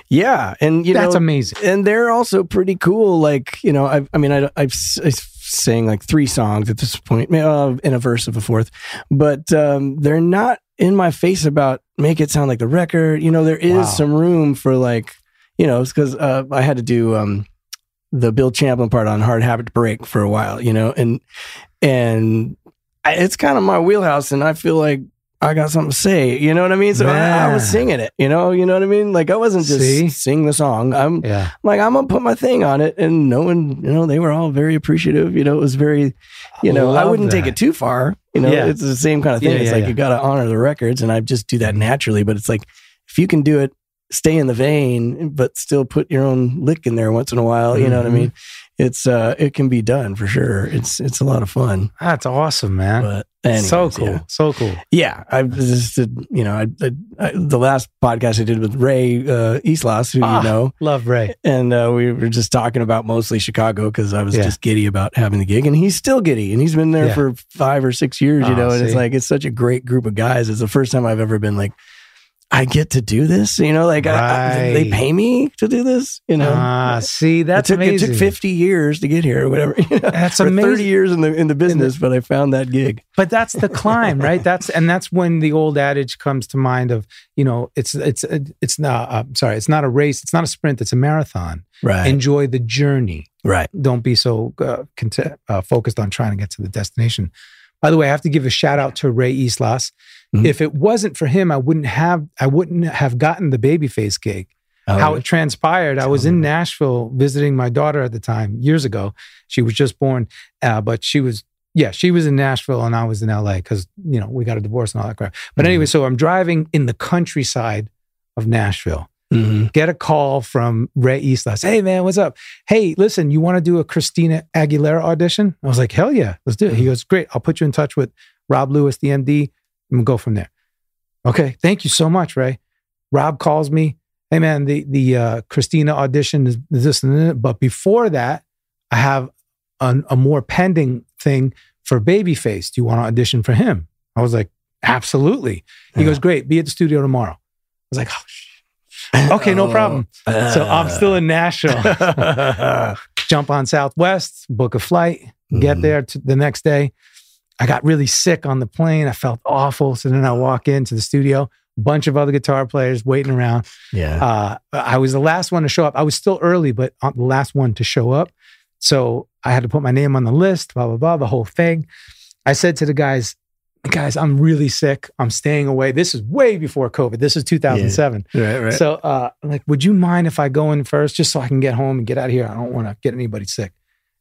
Yeah. And you know that's know, amazing. and they're also pretty cool. Like you know, I, I mean, I, I've s- I sang like three songs at this point, uh, in a verse of a fourth, but um, they're not in my face about make it sound like the record. You know, there is Wow. some room for like, you know, because uh, I had to do um, the Bill Champlin part on Hard Habit to Break for a while. You know, and and I, it's kind of my wheelhouse, and I feel like. I got something to say, you know what I mean? So I, I was singing it, you know, you know what I mean? Like I wasn't just See? sing the song. I'm Yeah. like I'm gonna put my thing on it, and no one, you know, they were all very appreciative. You know, it was very, you know, I wouldn't take it too far. You know, Yeah. it's the same kind of thing. Yeah, it's yeah, like yeah. you got to honor the records, and I just do that naturally. But it's like if you can do it, stay in the vein, but still put your own lick in there once in a while. You know what I Mhm. mean? It's uh, it can be done for sure. It's it's a lot of fun. That's awesome, man. But anyways, so cool. yeah. So cool. Yeah, I just did, you know, I, I, I the last podcast I did with Ray uh, Yslas, who Ah. you know, Love Ray. and uh, we were just talking about mostly Chicago because I was Yeah. just giddy about having the gig, and he's still giddy, and he's been there Yeah. for five or six years, you Oh, know, and it's like it's such a great group of guys. It's the first time I've ever been like, I get to do this, you know, like I, I, they pay me to do this, you know. Ah, see, that's it took, amazing. It took fifty years to get here, or whatever. you know, That's amazing. Thirty years in the in the business, but I found that gig. but that's the climb right that's and that's when the old adage comes to mind of you know it's it's it's not uh, sorry it's not a race it's not a sprint it's a marathon Right, enjoy the journey right. don't be so uh, content, uh, focused on trying to get to the destination by the way i have to give a shout out to ray Yslas Mhm. if it wasn't for him i wouldn't have i wouldn't have gotten the babyface gig Oh, how it transpired. I was in. Nashville visiting my daughter at the time, years ago. She was just born, uh, but she was, yeah, she was in Nashville and I was in LA because, you know, we got a divorce and all that crap. But Mhm. anyway, so I'm driving in the countryside of Nashville. Mhm. Get a call from Ray Yslas. Hey, man, what's up? Hey, listen, you want to do a Christina Aguilera audition? I was like, hell yeah, let's do it. He goes, great. I'll put you in touch with Rob Lewis, the MD, and we'll go from there. Okay, thank you so much, Ray. Rob calls me. Hey, man, the the uh, Christina audition is this and that. But before that, I have an, a more pending thing for Babyface. Do you want to audition for him? I was like, absolutely. He Yeah. goes, great. Be at the studio tomorrow. I was like, oh, shit. Okay, no problem. So I'm still in Nashville. Jump on Southwest, book a flight, Get Mhm. there to the next day. I got really sick on the plane. I felt awful. So then I walk into the studio, bunch of other guitar players waiting around. Yeah. Uh, I was the last one to show up. I was still early, but I'm the last one to show up. So I had to put my name on the list, blah, blah, blah, the whole thing. I said to the guys, guys, I'm really sick. I'm staying away. This is way before COVID. This is 2007. right. Right. So, uh, like, would you mind if I go in first just so I can get home and get out of here? I don't want to get anybody sick.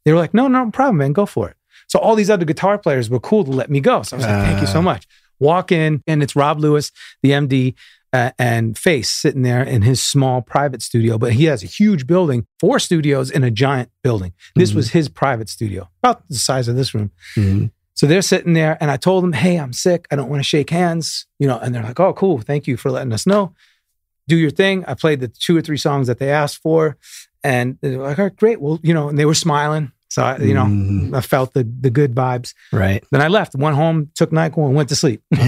They were like, no, no problem, man. Go for it. So all these other guitar players were cool to let me go. So I was like, thank you so Ah. much. Walk in, and it's Rob Lewis, the MD, uh, and Face sitting there in his small private studio. But he has a huge building, four studios in a giant building. This Mhm. was his private studio, about the size of this room. Mhm. So they're sitting there, and I told them, "Hey, I'm sick. I don't want to shake hands." You know, and they're like, "Oh, cool. Thank you for letting us know. Do your thing." I played the two or three songs that they asked for, and they're like, "All right, great. Well, you know," and they were smiling. So I, you know, Mhm. I felt the the good vibes. Right. Then I left, went home, took Nyquil, and went to sleep. so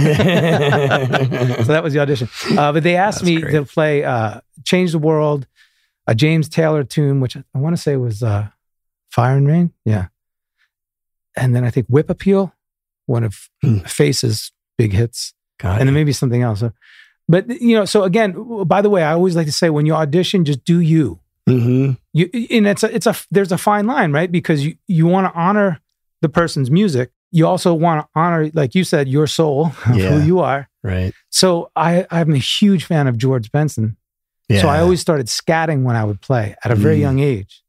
that was the audition. Uh, but they asked That's me great. to play uh, "Change the World," a James Taylor tune, which I want to say was uh, "Fire and Rain." Yeah, and then I think "Whip Appeal," one of Hmm. Face's big hits, Got and then maybe something else. But you know, so again, by the way, I always like to say when you audition, just do you. Mhm. You and it's a it's a there's a fine line, right? Because you you want to honor the person's music. You also want to honor, like you said, your soul, Yeah. who you are. Right. So I I'm a huge fan of George Benson. Yeah. So I always started scatting when I would play at a very Mm. young age.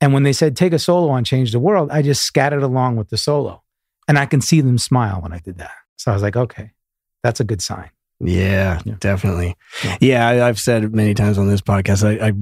And when they said take a solo on Change the World, I just scattered along with the solo. And I can see them smile when I did that. So I was like, okay, that's a good sign. Yeah, Yeah. definitely. Yeah. I, I've said many times on this podcast. I, I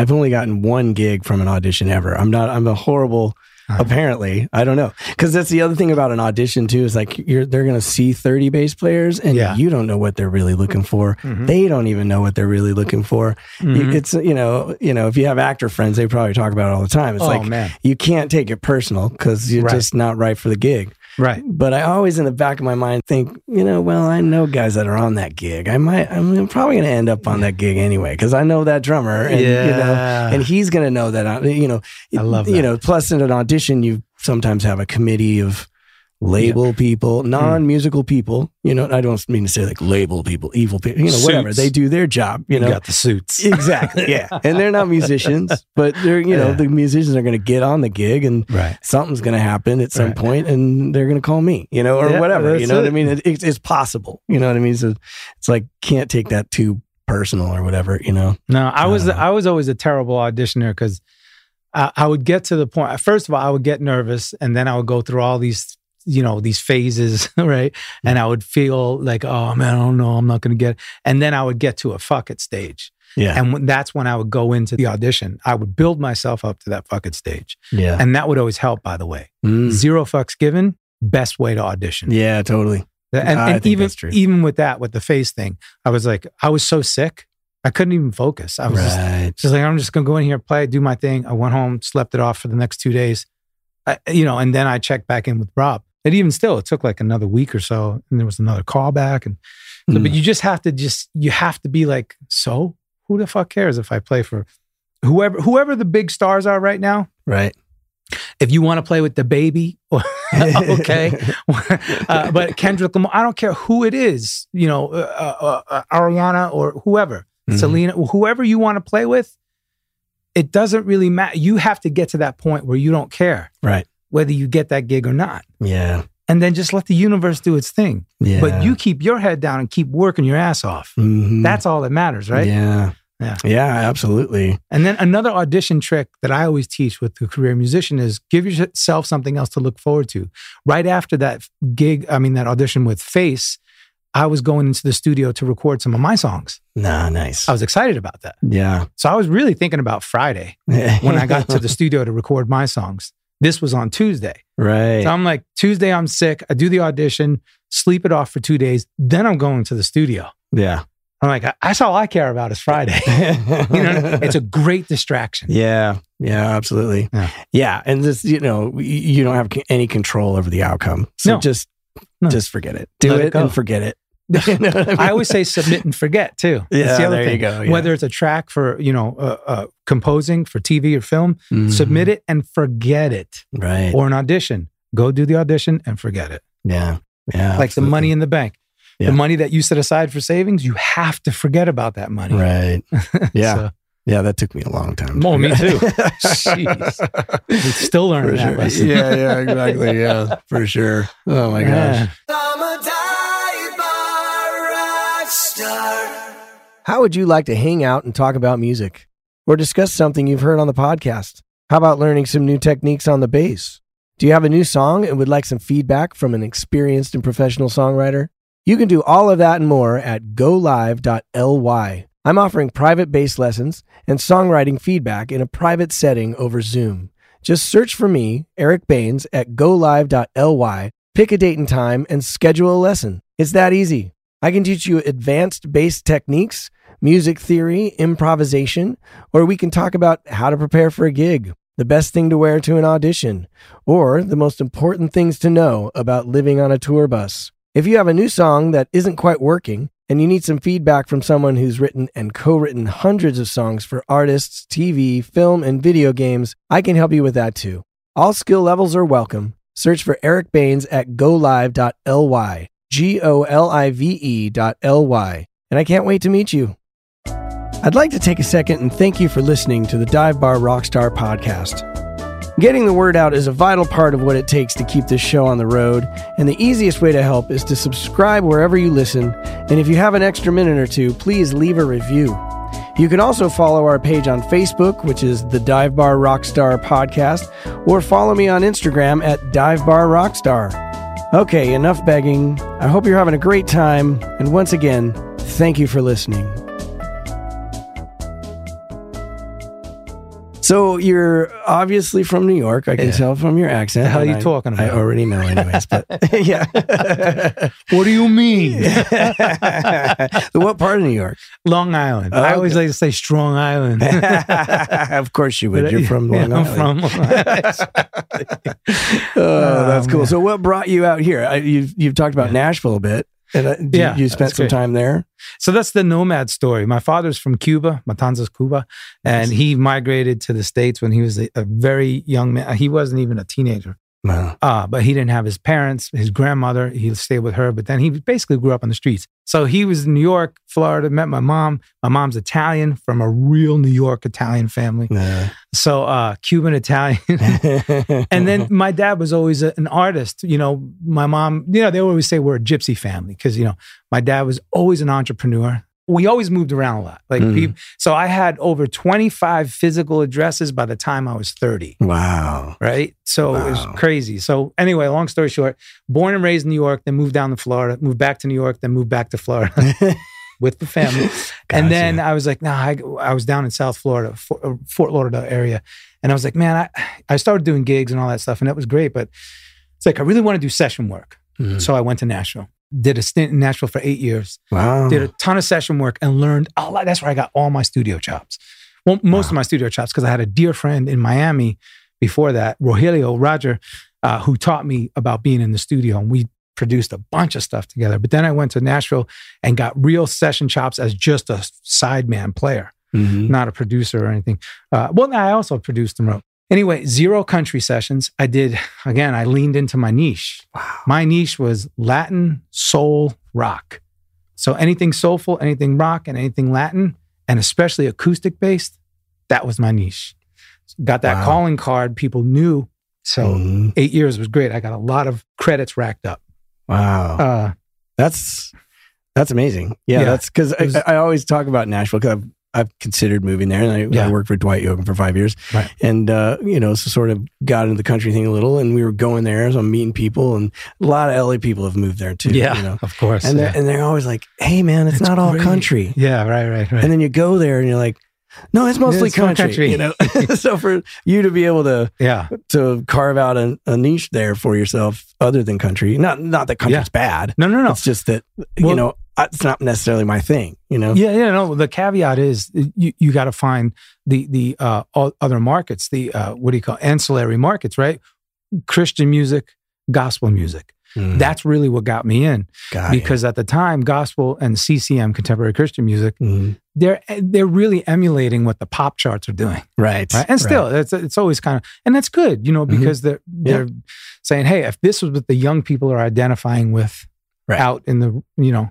I've only gotten one gig from an audition ever. I'm not. I'm a horrible. Uh-huh. Apparently, I don't know because that's the other thing about an audition too. Is like you're they're gonna see 30 bass players and Yeah. you don't know what they're really looking for. Mhm. They don't even know what they're really looking for. Mhm. It's you know you know if you have actor friends, they probably talk about it all the time. It's oh, like man. you can't take it personal because you're Right. just not right for the gig. Right. But I always, in the back of my mind, think, you know, well, I know guys that are on that gig. I might, I'm probably going to end up on that gig anyway because I know that drummer, and you know, and he's going to know that. I, you know, I love You know, plus in an audition, you sometimes have a committee of label people, Hmm. non-musical people. You know, I don't mean to say like label people, evil people. You know, whatever they do their job. You you know, got the suits. exactly. Yeah, and they're not musicians, but they're you know Yeah. the musicians are going to get on the gig and Right. something's going to happen at some Right. point and they're going to call me, you know, or Yeah, whatever. You know what I mean? It, it's, it's possible. You know what I mean? So it's like, can't take that too personal or whatever, you know? No, I was Uh, I was always a terrible auditioner because I, I would get to the point. First of all, I would get nervous, and then I would go through all these you know these phases, right? And I would feel like, oh man, I don't know, I'm not going to get. It. And then I would get to a fuck it stage, Yeah. and that's when I would go into the audition. I would build myself up to that fuck it stage, yeah. and that would always help. By the way, Mm. zero fucks given, best way to audition. Yeah, totally. And, I and even even with that, with the face thing, I was like, I was so sick, I couldn't even focus. I was just Right. She's like, I'm just gonna go in here, play, do my thing. I went home, slept it off for the next two days, I, you know, and then I checked back in with Rob. And even still, it took like another week or so, and there was another callback. And Mm. but you just have to just you have to be like, so who the fuck cares if I play for whoever whoever the big stars are right now? Right. If you want to play with the baby, okay. uh, but Kendrick Lamar, I don't care who it is, you know, uh, uh, uh, Ariana or whoever, Mhm. Selena, whoever you want to play with, it doesn't really matter. You have to get to that point where you don't care Right. Whether you get that gig or not. Yeah. And then just let the universe do its thing. Yeah. But you keep your head down and keep working your ass off. Mhm. That's all that matters, right? Yeah. Yeah. Yeah, absolutely. And then another audition trick that I always teach with the career musician is give yourself something else to look forward to. Right after that gig, I mean, that audition with Face, I was going into the studio to record some of my songs. Nah, nice. I was excited about that. yeah. So I was really thinking about Friday when I got to the studio to record my songs. This was on Tuesday. right. So I'm like, Tuesday, I'm sick. I do the audition, sleep it off for two days. Then I'm going to the studio. yeah. I'm like, that's all I care about is Friday. you know, it's a great distraction. Yeah, yeah, absolutely. Yeah. Yeah, and this, you know, you don't have any control over the outcome, so No. just No. just forget it. Do Let it it, and forget it. You know I, mean? I always say submit and forget too. That's Yeah, the other there you go, yeah. Whether it's a track for you know uh, uh, composing for TV or film, Mhm. submit it and forget it. right. Or an audition, go do the audition and forget it. yeah. Yeah. like the money in the bank, Yeah. the money that you set aside for savings, you have to forget about that money. Right. Yeah. So, Yeah. That took me a long time. Oh, me too. Jeez. we're still For learning that sure. lesson. Yeah. Yeah. Exactly. Yeah. For sure. Oh my gosh. Yeah. How would you like to hang out and talk about music or discuss something you've heard on the podcast? How about learning some new techniques on the bass? Do you have a new song and would like some feedback from an experienced and professional songwriter? You can do all of that and more at golive.ly. I'm offering private bass lessons and songwriting feedback in a private setting over Zoom. Just search for me, Eric Baines, at golive.ly, pick a date and time, and schedule a lesson. It's that easy. I can teach you advanced bass techniques, music theory, improvisation, or we can talk about how to prepare for a gig, the best thing to wear to an audition, or the most important things to know about living on a tour bus. If you have a new song that isn't quite working and you need some feedback from someone who's written and co written hundreds of songs for artists, TV, film, and video games, I can help you with that too. All skill levels are welcome. Search for Eric Baines at golive.ly. G O L I V E dot L Y. And I can't wait to meet you. I'd like to take a second and thank you for listening to the Dive Bar Rockstar podcast. Getting the word out is a vital part of what it takes to keep this show on the road, and the easiest way to help is to subscribe wherever you listen. And if you have an extra minute or two, please leave a review. You can also follow our page on Facebook, which is the Dive Bar Rockstar Podcast, or follow me on Instagram at Dive Bar Rockstar. Okay, enough begging. I hope you're having a great time, and once again, thank you for listening. So you're obviously from New York. I can Yeah. tell from your accent. The hell and you I- talking I already know, anyways. But yeah. What do you mean? what part of New York? Long Island. Oh, I always okay. like to say Strong Island. of course you would. But, You're from yeah, Long I'm Island. from Long Island. oh, that's Oh, cool. man. So, what brought you out here? I, you've you've talked about Yeah. Nashville a bit, and uh, you- Yeah, you spent some great. time there. So that's the nomad story. My father's from Cuba, Matanzas, Cuba, and he migrated to the States when he was a, a very young man. He wasn't even a teenager, Wow. uh, but he didn't have his parents, his grandmother. He stayed with her, but then he basically grew up on the streets. So he was in New York, Florida, met my mom. My mom's Italian from a real New York Italian family. Yeah. So uh, Cuban Italian. and then my dad was always a, an artist. You know, my mom, you know, they always say we're a gypsy family because, you know, my dad was always an entrepreneur. We always moved around a lot. Like, Mhm. peop- so I had over 25 physical addresses by the time I was 30, wow. right? So it was crazy. So, anyway, long story short, born and raised in New York, then moved down to Florida, moved back to New York, then moved back to Florida with the family. And then I was like, nah, I, I was down in South Florida, Fort, uh, Fort Lauderdale area. And I was like, man, I, I started doing gigs and all that stuff. And that was great. But it's like, I really want to do session work. Mhm. So I went to Nashville, did a stint in Nashville for eight years, wow. did a ton of session work and learned a lot. That's where I got all my studio chops. Well, most of my studio chops, because I had a dear friend in Miami before that, Rogelio Roger, uh, who taught me about being in the studio. And we produced a bunch of stuff together. But then I went to Nashville and got real session chops as just a sideman player Mhm. not a producer or anything. Uh, well, I also produced and wrote. Anyway, zero country sessions. I did, again, I leaned into my niche. Wow. My niche was Latin, soul, rock. So anything soulful, anything rock, and anything Latin, and especially acoustic based, that was my niche. Got that Wow. calling card. People knew. So Mhm. eight years was great. I got a lot of credits racked up. Wow. Uh, That's that's amazing. Yeah, Yeah. that's because I, I always talk about Nashville because I've, I've considered moving there, and I, Yeah. I worked for Dwight Yoakam for five years, Right. and uh, you know, so sort of got into the country thing a little, and we were going there, so I'm meeting people, and a lot of LA people have moved there too. you know, of course. and they're yeah. and they're always like, "Hey, man, it's, It's not all country," yeah, right, right, right. and then you go there, and you're like. No, it's mostly It's country, country. You know, so for you to be able to yeah, to carve out a, a niche there for yourself, other than country, not not that country's bad, no, no, no. it's just that you know it's not necessarily my thing. You know. Yeah, yeah, no. The caveat is you, you got to find the the uh, all other markets, the uh, what do you call ancillary markets, right? Christian music, gospel music. Mm. That's really what got me in Got you. because at the time, gospel and CCM, contemporary Christian music, Mhm. they're they're really emulating what the pop charts are doing. right, Right? And still, it's it's always kind of and that's good, you know, Mhm. because they're they're saying, hey, if this was what the young people are identifying with Right. out in the you know,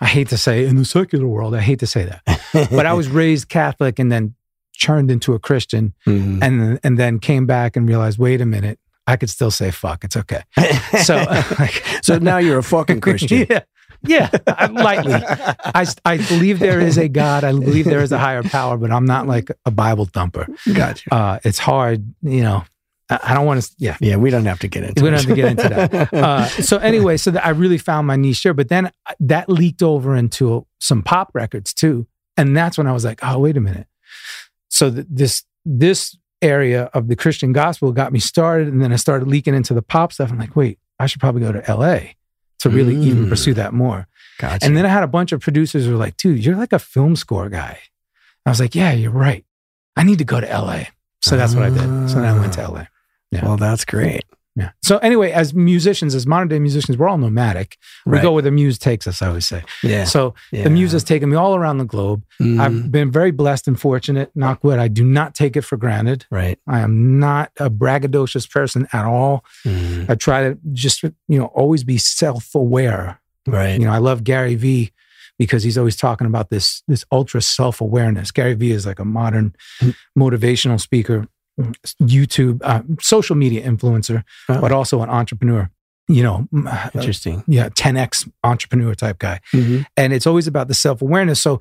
I hate to say in the secular world, I hate to say that, but I was raised Catholic and then churned into a Christian Mhm. and and then came back and realized, wait a minute, I could still say fuck, it's okay. So like, so now you're a fucking Christian. yeah, yeah, I- lightly. I, I believe there is a God. I believe there is a higher power, but I'm not like a Bible thumper. Got you. Uh, it's hard, you know. I, don't want to. Yeah. Yeah, we don't have to get into. We don't it. have to get into that. Uh, so anyway, so that I really found my niche there, but then uh, that leaked over into some pop records too, and that's when I was like, oh, wait a minute. So th- this this area of the Christian gospel got me started, and then I started leaking into the pop stuff. I'm like, wait, I should probably go to L.A. to really even Mm. pursue that more. Gotcha. And then I had a bunch of producers who were like, dude, you're like a film score guy. I was like, yeah, you're right. I need to go to LA. So that's what I did. So then I went to LA. Yeah. well, that's great. Yeah. So anyway, as musicians, as modern day musicians, we're all nomadic. We Right. go where the muse takes us, I always say. Yeah. So yeah. the muse has taken me all around the globe. Mhm. I've been very blessed and fortunate. Knock wood. I do not take it for granted. right. I am not a braggadocious person at all. Mhm. I try to just, you know, always be self-aware Right. you know, I love Gary Vee because he's always talking about this this ultra self awareness. Gary Vee is like a modern Mm. motivational speaker, YouTube, uh, social media influencer, Oh. but also an entrepreneur. You know, uh, Interesting. yeah, 10x entrepreneur type guy, Mhm. and it's always about the self awareness. So,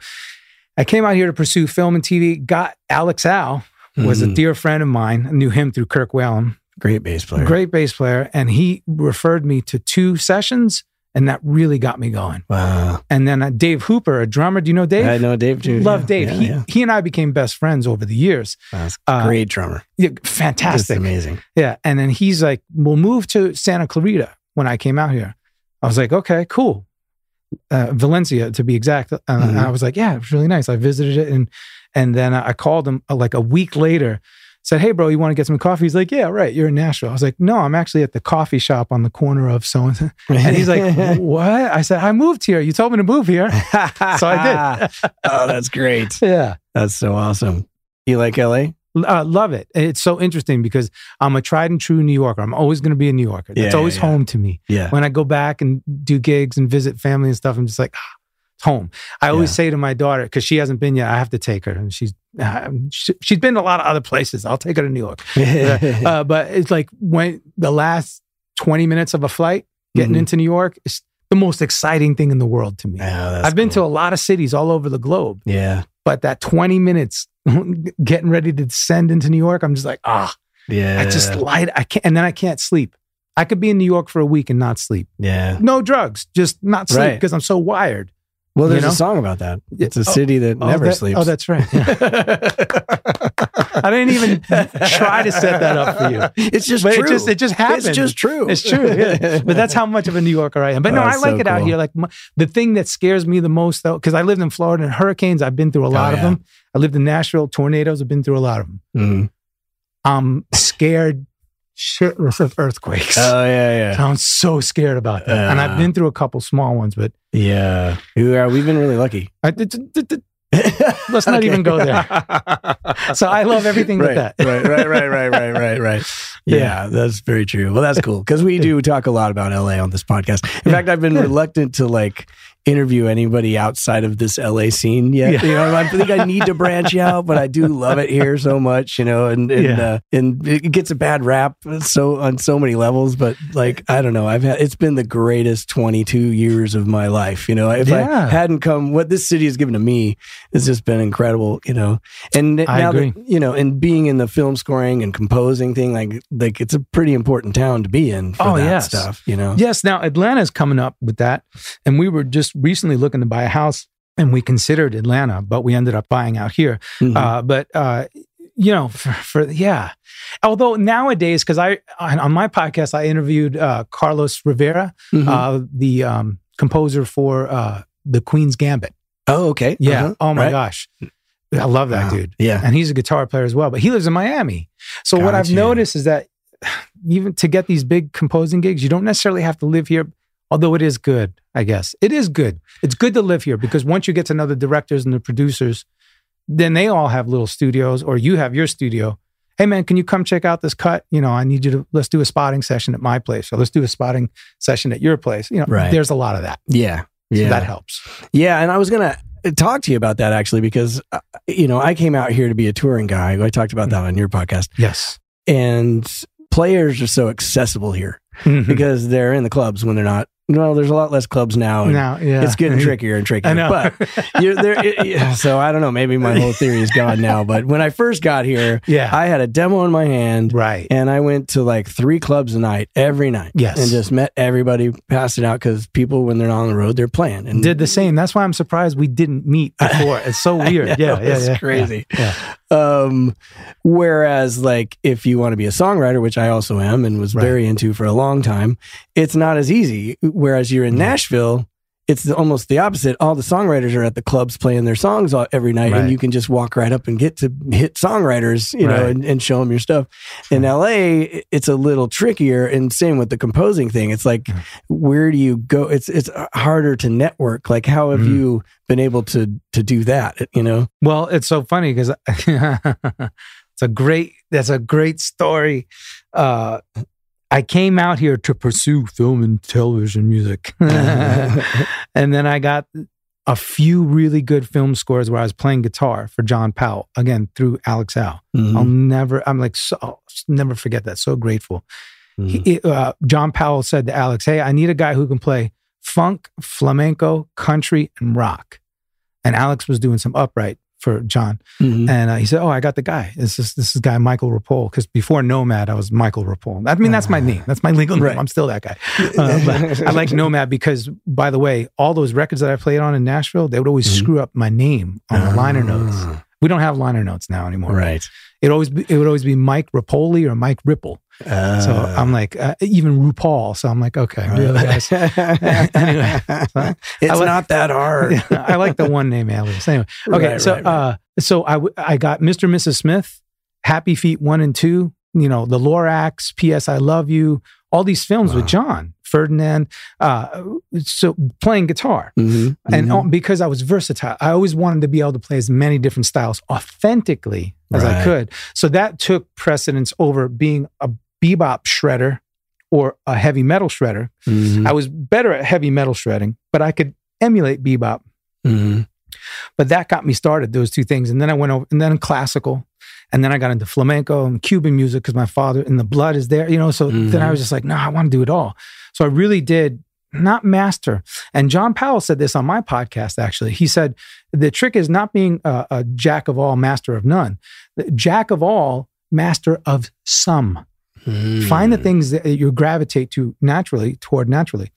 I came out here to pursue film and TV. Got Alex Al was a Mhm. dear friend of mine. I knew him through Kirk Whalum, great bass player. great bass player, and he referred me to two sessions, and that really got me going. Wow. And then uh, Dave Hooper, a drummer. Do you know Dave? I know Dave too. Love yeah. Dave. Yeah, he, yeah. he and I became best friends over the years. That's Uh, great drummer. Yeah, Just fantastic. amazing. Yeah. And then he's like, we'll move to Santa Clarita when I came out here. I was like, okay, cool. Uh, Valencia to be exact. Uh, Mhm. I was like, yeah, it was really nice. I visited it. And, and then I called him uh, like a week later, said, hey, bro, you want to get some coffee? He's like, yeah, right. You're in Nashville. I was like, no, I'm actually at the coffee shop on the corner of so and so. And he's like, what? I said, I moved here. You told me to move here. So I did. oh, that's great. Yeah. That's so awesome. You like LA? Uh, love it. It's so interesting because I'm a tried and true New Yorker. I'm always going to be a New Yorker. That's Yeah, always yeah, yeah. home to me. Yeah. When I go back and do gigs and visit family and stuff, I'm just like, ah, it's home. I always say to my daughter, because she hasn't been yet, I have to take her. And she's uh, she, she's been to a lot of other places. I'll take her to New York. uh, but it's like when the last 20 minutes of a flight getting Mhm. into New York is the most exciting thing in the world to me. Yeah, that's I've been to a lot of cities all over the globe, Yeah. but that 20 minutes getting ready to descend into New York, I'm just like, ah, Yeah. I just lied. I can't, and then I can't sleep. I could be in New York for a week and not sleep. Yeah. No drugs, just not sleep Right. because I'm so wired. Well, You there's know? a song about that. It's a Oh, city that Oh, never that- sleeps. Oh, that's right. I didn't even try to set that up for you. It's just But true. it just it just happened. It's just true. It's true. Yeah. But that's how much of a New Yorker I am. But no, Oh, I like so it out here. Like my, the thing that scares me the most, though, because I lived in Florida and hurricanes. I've been through a lot Oh, yeah. of them. I lived in Nashville. Tornadoes. I've been through a lot of them. Mhm. I'm scared shitless of earthquakes. Oh yeah, yeah, I'm so scared about that. and I've Uh. been through a couple small ones, but yeah. We are, we've been really lucky. I, d- d- d- d- Let's not even go there. so I love everything right, with that. right, right, right, right, right, right, right. Yeah, that's very true. Well, that's cool because we do talk a lot about LA on this podcast. In fact, I've been reluctant to like interview anybody outside of this LA scene yet. Yeah. You know, I think I need to branch out, but I do love it here so much. You know, and and Yeah. uh, and it gets a bad rap so on so many levels. But like, I don't know. I've had it's been the greatest twenty two years of my life. You know, if Yeah. I hadn't come, what this city has given to me has just been incredible. You know, and I now agree. that you know, and being in the film scoring and composing thing, like like it's a pretty important town to be in for Oh, that yes. stuff. You know, Yes. Now Atlanta's coming up with that. And we were just recently looking to buy a house and we considered Atlanta, but we ended up buying out here. Mhm. Uh, but, uh, you know, for, for yeah. Although nowadays, because I on, on my podcast I interviewed uh, Carlos Rivera, Mhm. uh, the um, composer for uh, the Queen's Gambit. oh, okay, Yeah. Uh-huh. Oh my Right. gosh, I love that Wow. dude. Yeah, and he's a guitar player as well. But he lives in Miami. So what I've noticed is that even to get these big composing gigs, you don't necessarily have to live here. Although it is good, I guess it is good. It's good to live here because once you get to know the directors and the producers, then they all have little studios, or you have your studio. Hey man, can you come check out this cut? You know, I need you to let's do a spotting session at my place, or let's do a spotting session at your place. You know, Right. there's a lot of that. Yeah. So Yeah. that helps. Yeah, and I was gonna talk to you about that actually because uh, you know I came out here to be a touring guy. I talked about that on your podcast, Yes. and players are so accessible here Mhm. because they're in the clubs when they're not. Well, there's a lot less clubs now. and now, yeah, It's getting trickier and trickier. I know. But you're there. it- yeah, so I don't know. Maybe my whole theory is gone now. But when I first got here, yeah. I had a demo in my hand. right. And I went to like three clubs a night every night. Yes. And just met everybody, passed it out because people, when they're not on the road, they're playing. And Did the same. That's why I'm surprised we didn't meet before. It's so weird. know, yeah, yeah, it's yeah, crazy. Yeah. Um, whereas, like, if you want to be a songwriter, which I also am and was Right. very into for a long time, it's not as easy. Whereas you're in Mhm. Nashville, it's almost the opposite. All the songwriters are at the clubs playing their songs all, every night, Right. and you can just walk right up and get to hit songwriters, you know, and, and show them your stuff. In LA, it's a little trickier, and same with the composing thing. It's like, Mhm. where do you go? It's it's harder to network. Like, how have Mhm. you been able to to do that? You know. Well, it's so funny because it's a great. That's a great story. Uh, I came out here to pursue film and television music, and then I got a few really good film scores where I was playing guitar for John Powell again through Alex Al. Mhm. I'll never. I'm like so I'll never forget that. So grateful. Mhm. He, uh, John Powell said to Alex, "Hey, I need a guy who can play funk, flamenco, country, and rock." And Alex was doing some upright for John, Mhm. and uh, he said, "Oh, I got the guy. This is this is guy Michael Ripoll. Because before Nomad, I was Michael Ripoll. I mean, that's my name. That's my legal name. Right. I'm still that guy. Uh, but I like Nomad because, by the way, all those records that I played on in Nashville, they would always Mhm. screw up my name on the liner notes. Ah, We don't have liner notes now anymore. Right. It always be, it would always be Mike Rapoli or Mike Ripple. So Uh, I'm like, uh, even RuPaul. So I'm like, okay, really, guys. Anyway, so it's like- not that hard. I like the one name alias. Anyway, okay, Right, so right, right. uh, so I w- I got Mr. and Mrs. Smith, Happy Feet one and two. You know, the Lorax, P.S. I Love You, all these films Wow. with John Ferdinand. Uh, so playing guitar. Mhm, And mhm. uh, because I was versatile, I always wanted to be able to play as many different styles authentically as I could. So that took precedence over being a bebop shredder or a heavy metal shredder. Mhm, I was better at heavy metal shredding, but I could emulate bebop. mhm. But that got me started, those two things. And then I went over, and then classical. And then I got into flamenco and Cuban music because my father and the blood is there, you know. So then I Mhm. was just like, no, I want to do it all. So I really did not master. And John Powell said this on my podcast, actually. He said, the trick is not being a, a jack of all, master of none. The Jack of all, master of some. Find the Mm. things that you gravitate to naturally, toward naturally.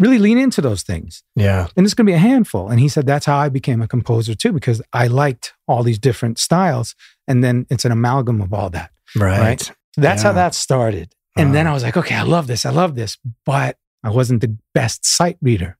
Really lean into those things Yeah. and it's going to be a handful. And he said that's how I became a composer too, because I liked all these different styles, and then it's an amalgam of all that. Right. Right. So that's how that started. And then I was like, okay, I love this, I love this, but I wasn't the best sight reader.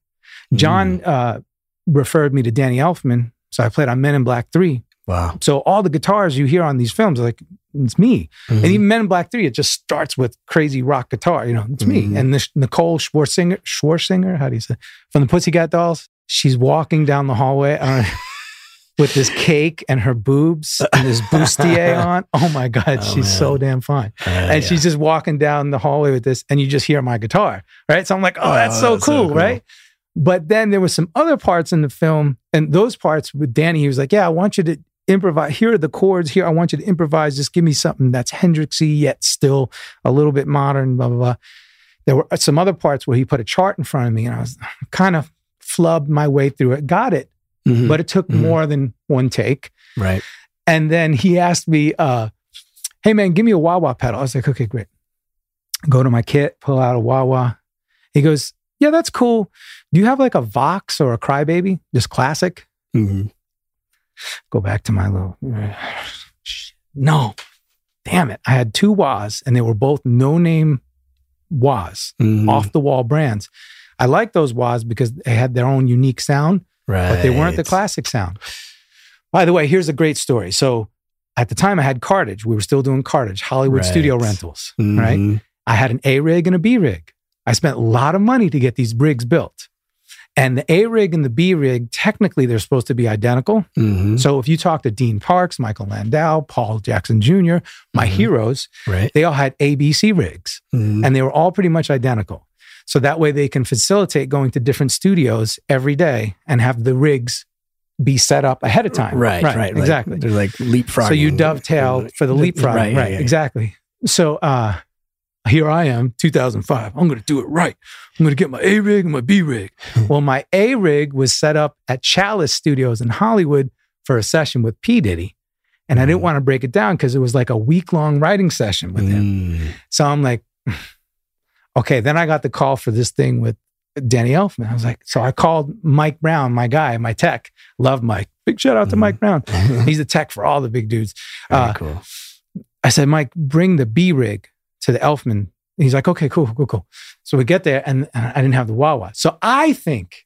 John Mm. uh, referred me to Danny Elfman, so I played on Men in Black Three. Wow. So all the guitars you hear on these films, like it's me. Mhm. And even Men in Black Three, it just starts with crazy rock guitar. You know, it's me. Mhm. And this Nicole Schwarzinger, Schwarzinger, how do you say, from the Pussycat Dolls, she's walking down the hallway uh, with this cake and her boobs and this bustier on. Oh my God, Oh, she's so damn fine. Uh, and yeah. she's just walking down the hallway with this, and you just hear my guitar, right? So I'm like, oh, that's, Oh, so, that's so cool, cool. right? But then there were some other parts in the film, and those parts with Danny, he was like, yeah, I want you to improvise. Here are the chords. Here, I want you to improvise. Just give me something that's Hendrixy yet still a little bit modern. Blah blah blah. There were some other parts where he put a chart in front of me, and I was kind of flubbed my way through it. Got it, Mhm. but it took Mhm. more than one take. right. And then he asked me, uh, "Hey man, give me a wah wah pedal." I was like, "Okay, great." Go to my kit, pull out a wah wah. He goes, "Yeah, that's cool. Do you have like a Vox or a Crybaby, just classic?" Mhm. Go back to my little. No, damn it! I had two wahs, and they were both no name wahs, Mhm. off the wall brands. I like those wahs because they had their own unique sound Right. but they weren't the classic sound. By the way, here's a great story. So at the time I had Cartage. We were still doing Cartage, Hollywood Right. studio rentals, right? Mhm. I had an A rig and a B rig. I spent a lot of money to get these rigs built. And the A rig and the B rig, technically, they're supposed to be identical. Mhm. So if you talk to Dean Parks, Michael Landau, Paul Jackson Jr., my Mhm. heroes, Right. they all had ABC rigs Mhm. and they were all pretty much identical. So that way they can facilitate going to different studios every day and have the rigs be set up ahead of time. Right, right, right. exactly. They're like leapfrogging. So you dovetail for the leapfrog. Right, yeah, yeah. exactly. So uh here I am, 2005. I'm going to do it right. I'm going to get my A rig and my B rig. well, my A rig was set up at Chalice Studios in Hollywood for a session with P. Diddy. And I didn't Mhm. want to break it down because it was like a week long writing session with him. Mm. So I'm like, okay. Then I got the call for this thing with Danny Elfman. I was like, so I called Mike Brown, my guy, my tech. Love Mike. Big shout out to Mhm. Mike Brown. He's the tech for all the big dudes. Uh, cool. I said, Mike, bring the B rig to the Elfman. He's like, okay, cool, cool, cool. So we get there, and I didn't have the wah-wah. So I think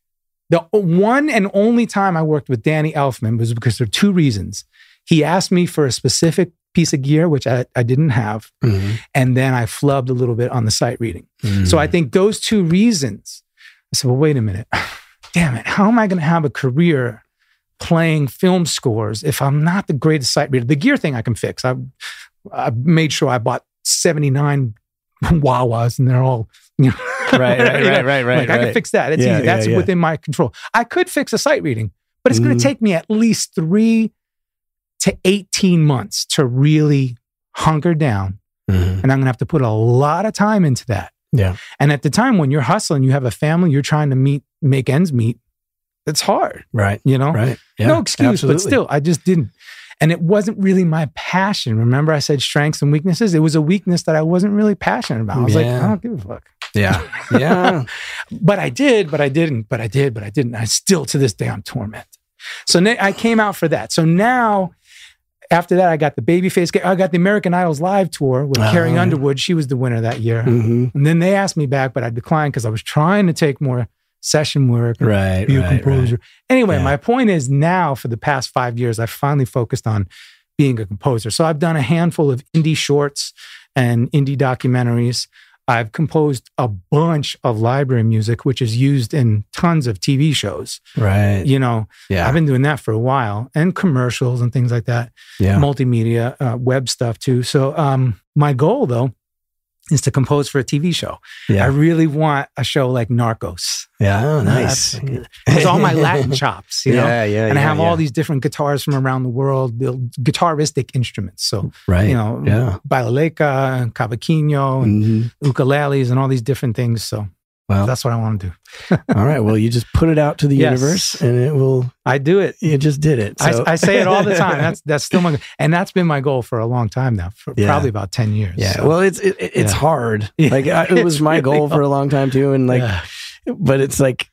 the one and only time I worked with Danny Elfman was because there are two reasons. He asked me for a specific piece of gear, which I, I didn't have, Mhm. and then I flubbed a little bit on the sight reading. Mm. So I think those two reasons. I said, well, wait a minute. Damn it. How am I going to have a career playing film scores if I'm not the greatest sight reader? The gear thing I can fix. I, I made sure I bought 79 wah-wahs and they're all, you know, right, right, you know, right, right, right. like I can fix that. It's Yeah, easy. That's yeah. within my control. I could fix a sight reading, but it's going Mhm. to take me at least three to 18 months to really hunker down. Mhm. And I'm going to have to put a lot of time into that. Yeah. And at the time when you're hustling, you have a family, you're trying to meet, make ends meet. It's hard, Right, you know? right. Yeah, no excuse, absolutely. but still, I just didn't. And it wasn't really my passion. Remember, I said strengths and weaknesses? It was a weakness that I wasn't really passionate about. I was like, I don't give a fuck. Yeah, yeah. But I did, but I didn't, but I did, but I didn't. I still to this day, I'm tormented. So na- I came out for that. So now, after that, I got the Babyface. I got the American Idols live tour with Oh, Carrie. Underwood. She was the winner that year. Mhm. And then they asked me back, but I declined because I was trying to take more session work, Right, be a right, composer. Anyway, Yeah. my point is now for the past five years, I've finally focused on being a composer. So I've done a handful of indie shorts and indie documentaries. I've composed a bunch of library music, which is used in tons of TV shows. right. You know, Yeah, I've been doing that for a while and commercials and things like that, yeah. multimedia, uh, web stuff too. So um, my goal though is to compose for a TV show. I really want a show like Narcos. yeah. Oh, nice. That's- It's all my Latin chops, you know? Yeah, yeah. and I have yeah. all these different guitars from around the world, the guitaristic instruments. So, Right. you know, Yeah. balalaika, cavaquinho, and Mhm. ukuleles, and all these different things. So Well, that's what I want to do. all right. Well, you just put it out to the Yes. universe, and it will. I do it. You just did it. So. I, I say it all the time. That's that's still my and that's been my goal for a long time now, for Yeah. probably about ten years. yeah. So, Well, it's it, it- it's Yeah. hard. Like I, it was my really goal for a long time too, and like, yeah. but it's like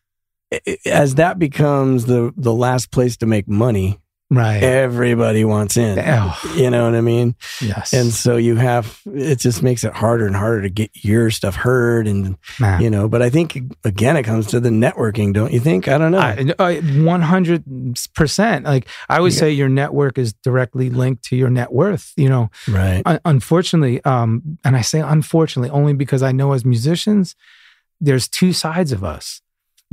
as that becomes the the last place to make money, right. everybody wants in. Oh, You know what I mean? yes. And so you have it just makes it harder and harder to get your stuff heard, and Man. you know. But I think again, it comes to the networking, don't you think? I don't know. One hundred percent. Like I would Yeah. say, your network is directly linked to your net worth. You know, right? Un- unfortunately, um, and I say unfortunately only because I know as musicians, there's two sides of us.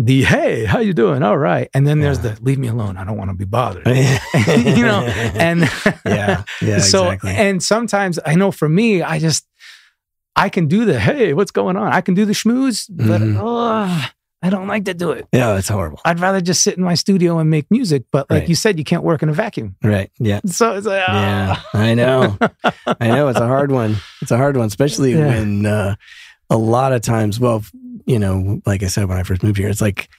The hey, how you doing? All right, and then there's Yeah. the leave me alone. I don't want to be bothered. you know, and yeah, yeah, so exactly. and sometimes I know for me, I just I can do the hey, what's going on? I can do the schmooze, but Mhm. ugh, I don't like to do it. yeah, it's horrible. I'd rather just sit in my studio and make music. But like Right. you said, you can't work in a vacuum. Right? Yeah. So it's like, Yeah, ah. I know. I know it's a hard one. It's a hard one, especially Yeah. when uh, a lot of times, well, you know, like I said when I first moved here, it's like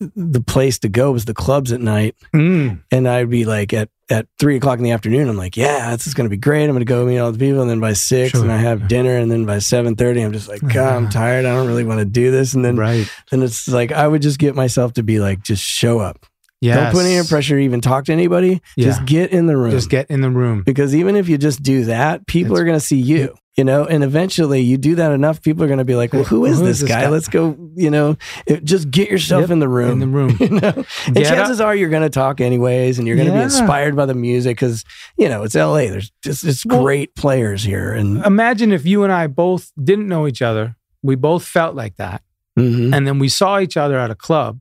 the place to go was the clubs at night, Mm. and I'd be like at at three o'clock in the afternoon, I'm like, yeah, this is going to be great. I'm going to go meet all the people, and then by six, Sure. and I have dinner, and then by seven thirty, I'm just like, God, I'm tired. I don't really want to do this, and then right. then it's like I would just get myself to be like, just show up. Yes. Don't put any pressure to even talk to anybody. Yeah. Just get in the room. Just get in the room. because even if you just do that, people It's- are going to see you. You know, and eventually you do that enough, people are going to be like, well, who is Who this is this guy? guy? Let's go, you know, it- just get yourself Yep, in the room. in the room. You know, and Get up. chances are you're going to talk anyways, and you're going to be inspired by the music because, you know, it's LA. There's just it's Well- great players here. And Imagine if you and I both didn't know each other. We both felt like that. Mhm. And then we saw each other at a club.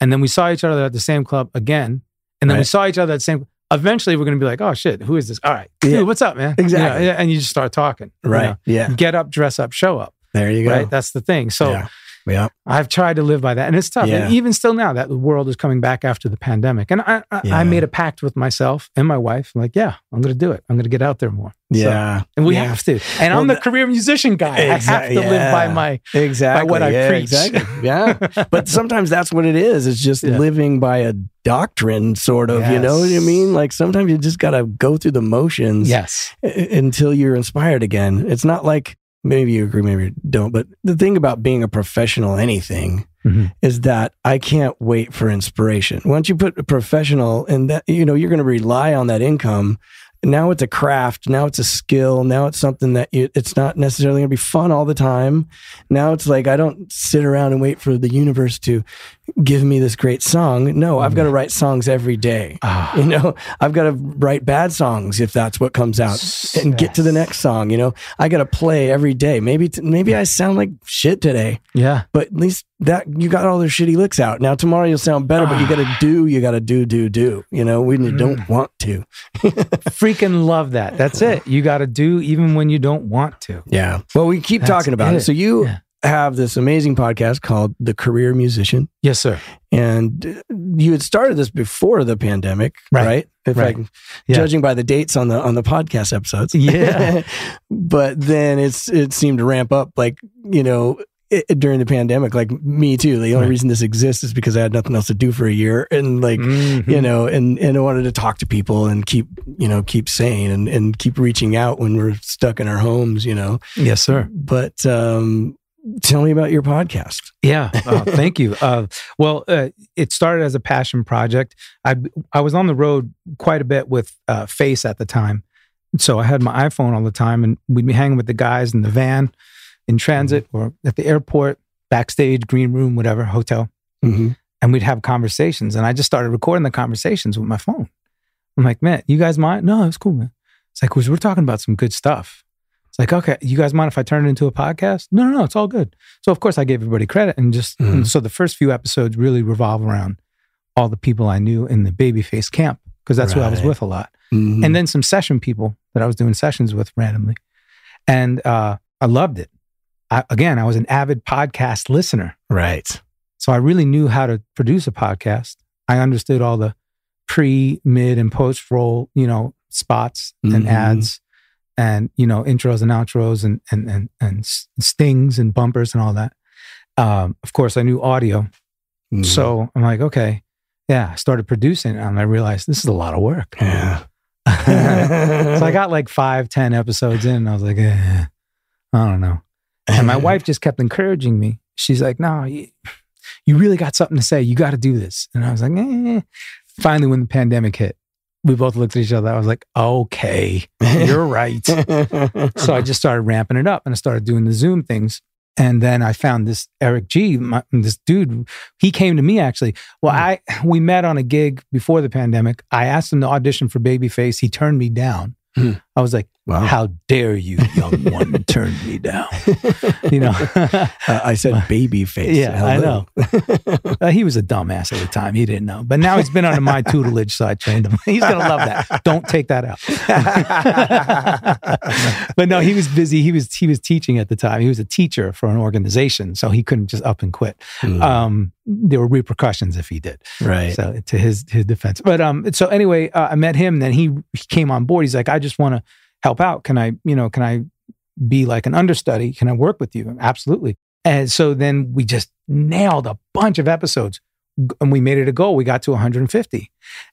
And then we saw each other at the same club again. And then we saw each other at the same Eventually, we're going to be like, oh shit, who is this? All right. Yeah. Dude, what's up, man? Exactly. You know, and you just start talking. you right. know. Yeah. Get up, dress up, show up. There you go. Right. That's the thing. So yeah. Yeah. I've tried to live by that, and it's tough. Yeah. And even still now, that the world is coming back after the pandemic, and I, I, Yeah. I made a pact with myself and my wife. I'm like, yeah, I'm going to do it. I'm going to get out there more. So- Yeah. and we Yeah. have to. And Well, I'm the career musician guy. I have to live by my. Exactly. what I preach. Exactly. Yeah. but sometimes that's what it is. It's just living by a doctrine, sort of. You know what I mean? Like sometimes you just got to go through the motions Yes. until you're inspired again. It's not like maybe you agree, maybe you don't. But the thing about being a professional anything Mhm. is that I can't wait for inspiration. Once you put a professional and that, you know, you're going to rely on that income. Now it's a craft. Now it's a skill. Now it's something that you, it's not necessarily going to be fun all the time. Now it's like I don't sit around and wait for the universe to give me this great song. No, I've got to mm. write songs every day. Ah, You know, I've got to write bad songs if that's what comes out and get to the next song. You know, I got to play every day. Maybe, t- maybe I sound like shit today, yeah. but at least that you got all those shitty licks out. Now tomorrow you'll sound better, but you ah. got to do, you got to do, do, do. You know, when you don't mm. want to. Freaking love that. That's it. You got to do even when you don't want to. Yeah. Well, we keep That's talking about it. it. So you Yeah. Have this amazing podcast called The Career Musician, Yes, sir. and you had started this before the pandemic, right? Right. If Right. I Yeah. judging by the dates on the on the podcast episodes. Yeah. but then it's it seemed to ramp up like, you know, it, during the pandemic like me too. The only Right. reason this exists is because I had nothing else to do for a year and like Mhm. you know, and and I wanted to talk to people and keep, you know, keep sane and and keep reaching out when we're stuck in our homes, you know. Yes, sir. But um tell me about your podcast. Yeah, uh, thank you. Uh, well, uh, it started as a passion project. I I was on the road quite a bit with uh, Face at the time, so I had my iPhone all the time, and we'd be hanging with the guys in the van, in transit, or at the airport, backstage, green room, whatever, hotel, Mm-hmm. and we'd have conversations. And I just started recording the conversations with my phone. I'm like, man, you guys mind? No, it's cool, man. It's like, 'cause we're talking about some good stuff. It's like, okay, you guys mind if I turn it into a podcast? No, no, no, it's all good. So of course I gave everybody credit and just Mhm. and so the first few episodes really revolve around all the people I knew in the babyface camp because that's who I was with a lot, Mm-hmm. and then some session people that I was doing sessions with randomly, and uh, I loved it. I, again, I was an avid podcast listener, right. so I really knew how to produce a podcast. I understood all the pre, mid, and post roll, you know, spots and Mhm. ads and, you know, intros and outros and, and, and, and stings and bumpers and all that. Um, of course, I knew audio. Mhm. So I'm like, okay, yeah, I started producing and I realized this is a lot of work. yeah. so I got like five, ten episodes in and I was like, eh, I don't know. And my wife just kept encouraging me. She's like, no, you, you really got something to say. You got to do this. And I was like, eh. Finally, when the pandemic hit, we both looked at each other. I was like, okay, you're right. so I just started ramping it up and I started doing the Zoom things. And then I found this Eric G, my, this dude. He came to me actually. Well, I we met on a gig before the pandemic. I asked him to audition for Babyface. He turned me down. Hmm. I was like, wow. "How dare you, young one, turn me down?" You know. Uh, I said Babyface. Yeah, I know. Uh, he was a dumbass at the time. He didn't know. But now he's been under my tutelage, so I trained him. He's going to love that. Don't take that out. but no, he was busy. He was he was teaching at the time. He was a teacher for an organization, so he couldn't just up and quit. Mm, Um, there were repercussions if he did. right. So to his his defense. But um, so anyway, uh, I met him. Then he he came on board. He's like, I just want to help out. Can I, you know, can I be like an understudy? Can I work with you? Absolutely. And so then we just nailed a bunch of episodes, and we made it a goal. We got to 150,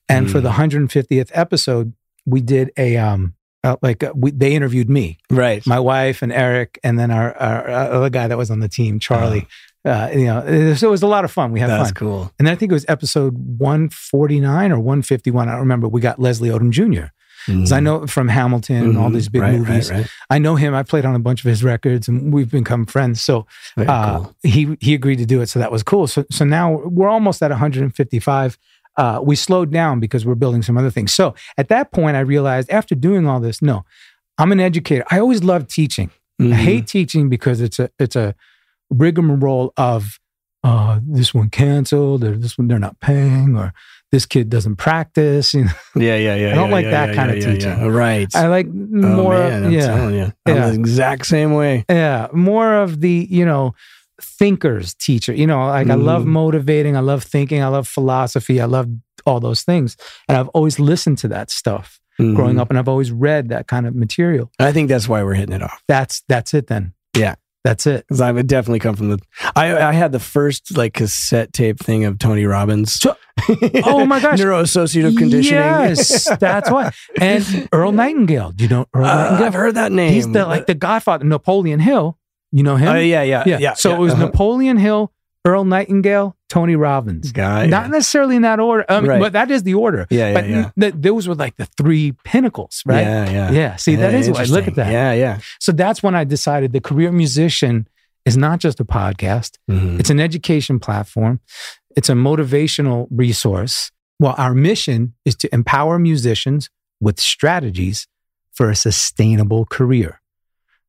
and for the 150th episode, we did a um. Uh, like uh, we, they interviewed me, right. my wife, and Eric, and then our, our, our other guy that was on the team, Charlie. Uh, you know, so it was a lot of fun. We had That's fun. cool. And then I think it was episode 149 or 151. I don't remember. We got Leslie Odom Jr. Because I know from Hamilton and all Mhm. these big Right, right, movies. right. I know him. I played on a bunch of his records, and we've become friends. So uh, cool. he he agreed to do it, so that was cool. So so now we're almost at 155. Uh, we slowed down because we're building some other things. So at that point, I realized after doing all this, no, I'm an educator. I always loved teaching. I Mhm. hate teaching because it's a it's a rigmarole of uh, this one canceled or this one they're not paying or this kid doesn't practice. You know, Yeah, yeah, yeah. I don't yeah, like yeah, that yeah, kind of teaching. Right. I like oh, more. man, I'm yeah, telling you. I'm Yeah. the exact same way. yeah, more of the you know thinkers teacher. You know, like I love Mhm. motivating. I love thinking. I love philosophy. I love all those things, and I've always listened to that stuff growing Mhm. up, and I've always read that kind of material. I think that's why we're hitting it off. That's that's it then. Yeah. That's it. Because I would definitely come from the. I I had the first like cassette tape thing of Tony Robbins. Oh my gosh. Neuroassociative conditioning. Yes, that's why. And Earl Nightingale. Do you know Earl Uh, Nightingale? I've heard that name. He's the like the Godfather. Napoleon Hill. You know him? Oh yeah, yeah, yeah. yeah. So yeah, it was uh-huh. Napoleon Hill, Earl Nightingale, Tony Robbins. guy. Not necessarily in that order, um, Right. but that is the order. yeah, yeah, but yeah. th- those were like the three pinnacles, right? Yeah, yeah. Yeah. See, that Yeah, is why. Look at that. Yeah, yeah. So that's when I decided the career musician is not just a podcast. Mhm. It's an education platform. It's a motivational resource. Well, our mission is to empower musicians with strategies for a sustainable career.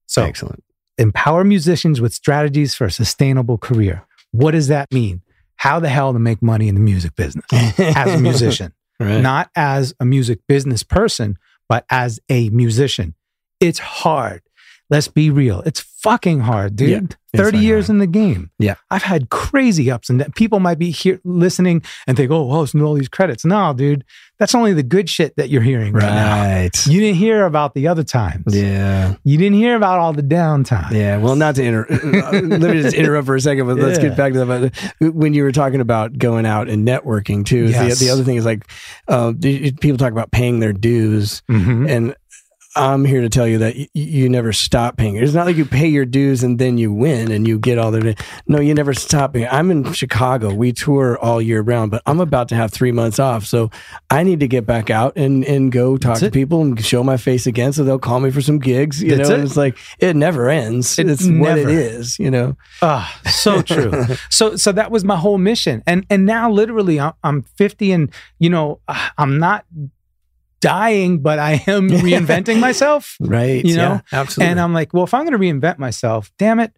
So, Excellent. empower musicians with strategies for a sustainable career. What does that mean? How the hell to make money in the music business as a musician, right. not as a music business person, but as a musician. It's hard. Let's be real. It's fucking hard, dude. Yeah, 30 years hard. in the game. Yeah. I've had crazy ups and downs. People might be here listening and think, oh, well, to all these credits. No, dude, that's only the good shit that you're hearing right, now. You didn't hear about the other times. Yeah. You didn't hear about all the downtime. Yeah. Well, not to inter- let me just interrupt for a second, but let's get back to that. When you were talking about going out and networking too, Yes. the, the other thing is like uh, people talk about paying their dues, Mhm. and I'm here to tell you that y- you never stop paying. It's not like you pay your dues and then you win and you get all the. No, you never stop paying. I'm in Chicago. We tour all year round, but I'm about to have three months off, so I need to get back out and and go talk That's to it. people and show my face again. So they'll call me for some gigs. You That's know, it. it's like it never ends. It it's what it never- is. You know. Ah, so true. so so that was my whole mission. And and now literally I'm, I'm 50 and you know I'm not dying, but I am reinventing myself. Right. You know? Yeah, absolutely. And I'm like, well, if I'm going to reinvent myself, damn it,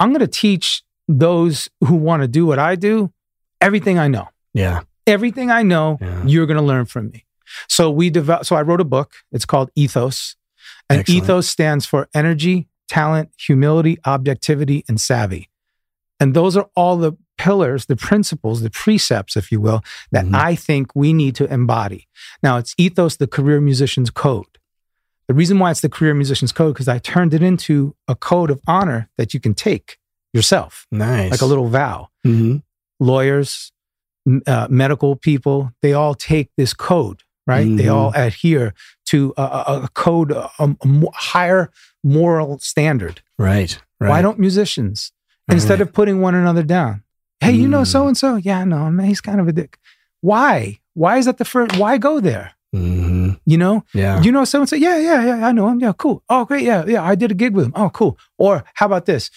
I'm going to teach those who want to do what I do everything I know. yeah. Everything I know, Yeah. you're going to learn from me. So we develop. So I wrote a book. It's called Ethos, and Excellent. ethos stands for energy, talent, humility, objectivity, and savvy. And those are all the pillars, the principles, the precepts, if you will, that Mhm. I think we need to embody. Now, it's ethos, the career musician's code. The reason why it's the career musician's code because I turned it into a code of honor that you can take yourself, Nice. like a little vow Mhm. lawyers, uh, medical people, they all take this code, right? They Mhm. all adhere to a, a, code, a, a higher moral standard. Right. Right. Why don't musicians, instead of putting one another down, hey, you know so and so? Yeah, no, man, he's kind of a dick. Why? Why is that the first? Why go there? Mhm. You know, Yeah. you know so and so. Yeah, yeah, yeah. I know him. Yeah, cool. Oh, great. Yeah, yeah. I did a gig with him. Oh, cool. Or how about this?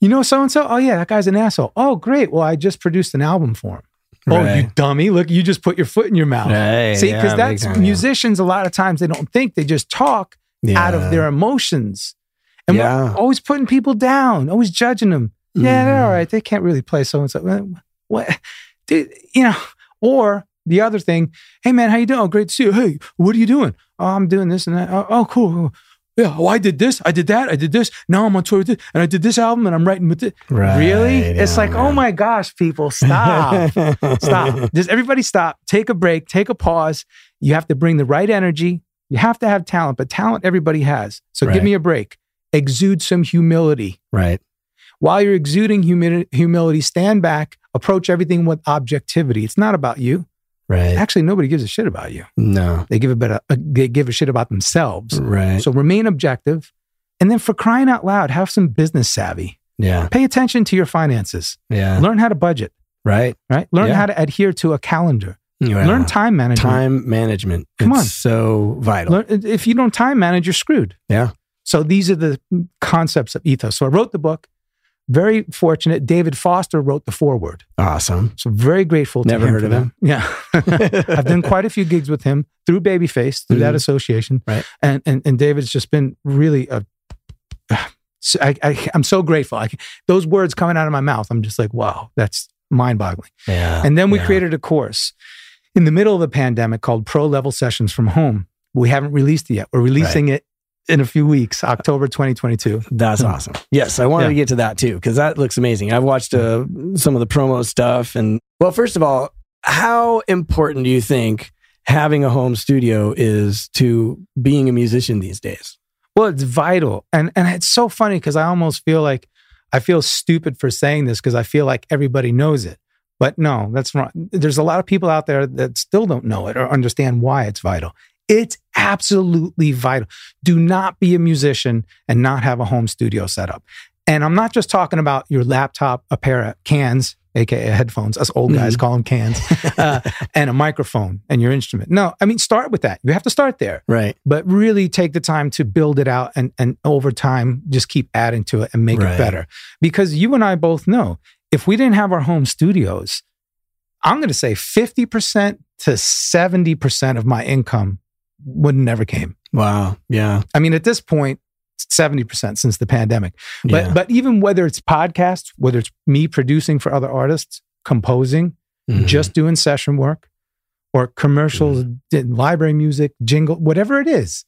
You know so and so. Oh, yeah, that guy's an asshole. Oh, great. Well, I just produced an album for him. Oh, you dummy! Look, you just put your foot in your mouth. Right, See, because big that's time, yeah. musicians. A lot of times they don't think; they just talk out of their emotions, and Yeah. we're always putting people down, always judging them. Yeah, they're Mhm. all right. They can't really play so and so. What, dude? You know, or the other thing. Hey, man, how you doing? Oh, great to see you. Hey, what are you doing? Oh, I'm doing this and that. Oh, oh, cool. Yeah. Oh, I did this. I did that. I did this. Now I'm on tour with this, and I did this album, and I'm writing with it. Right, really? It's yeah, like, oh my gosh, people, stop. stop. Just everybody stop. Take a break. Take a pause. You have to bring the right energy. You have to have talent, but talent everybody has. So Right. give me a break. Exude some humility. right. While you're exuding humi- humility, stand back, approach everything with objectivity. It's not about you. Right. Actually, nobody gives a shit about you. No. They give a bit of, uh, they give a shit about themselves. Right. So remain objective. And then for crying out loud, have some business savvy. yeah. Pay attention to your finances. Yeah. Learn how to budget, Right. right? Learn Yeah. how to adhere to a calendar. Yeah. Learn time management. time management. Come it's on. so vital. Learn, if you don't time manage, you're screwed. Yeah. So these are the concepts of ethos. So I wrote the book. Very fortunate. David Foster wrote the foreword. Awesome. So very grateful to Never him heard of that. him. Yeah. I've done quite a few gigs with him through Babyface, through that Mhm. association. Right. And, and and David's just been really a so I, I I'm so grateful. I, those words coming out of my mouth, I'm just like, wow, that's mind-boggling. Yeah. And then we yeah. created a course in the middle of the pandemic called Pro Level Sessions from Home. We haven't released it yet. We're releasing it in a few weeks, October 2022. That's Hmm. awesome. Yes, I wanted Yeah. to get to that too because that looks amazing. I've watched uh, some of the promo stuff, and well, first of all, how important do you think having a home studio is to being a musician these days? Well, it's vital. And and it's so funny because I almost feel like I feel stupid for saying this because I feel like everybody knows it. But no, that's wrong. There's a lot of people out there that still don't know it or understand why it's vital. It's absolutely vital. Do not be a musician and not have a home studio set up. And I'm not just talking about your laptop, a pair of cans, aka headphones. Us old guys Mhm. call them cans, uh, and a microphone and your instrument. No, I mean start with that. You have to start there Right. but really take the time to build it out and, and over time just keep adding to it and make Right. it better. Because you and I both know if we didn't have our home studios, I'm going to say 50% to 70% of my income would never came. Wow. Yeah. I mean, at this point, 70% since the pandemic. But yeah. but even whether it's podcasts, whether it's me producing for other artists, composing, Mhm. just doing session work or commercials, di- library music, jingle, whatever it is,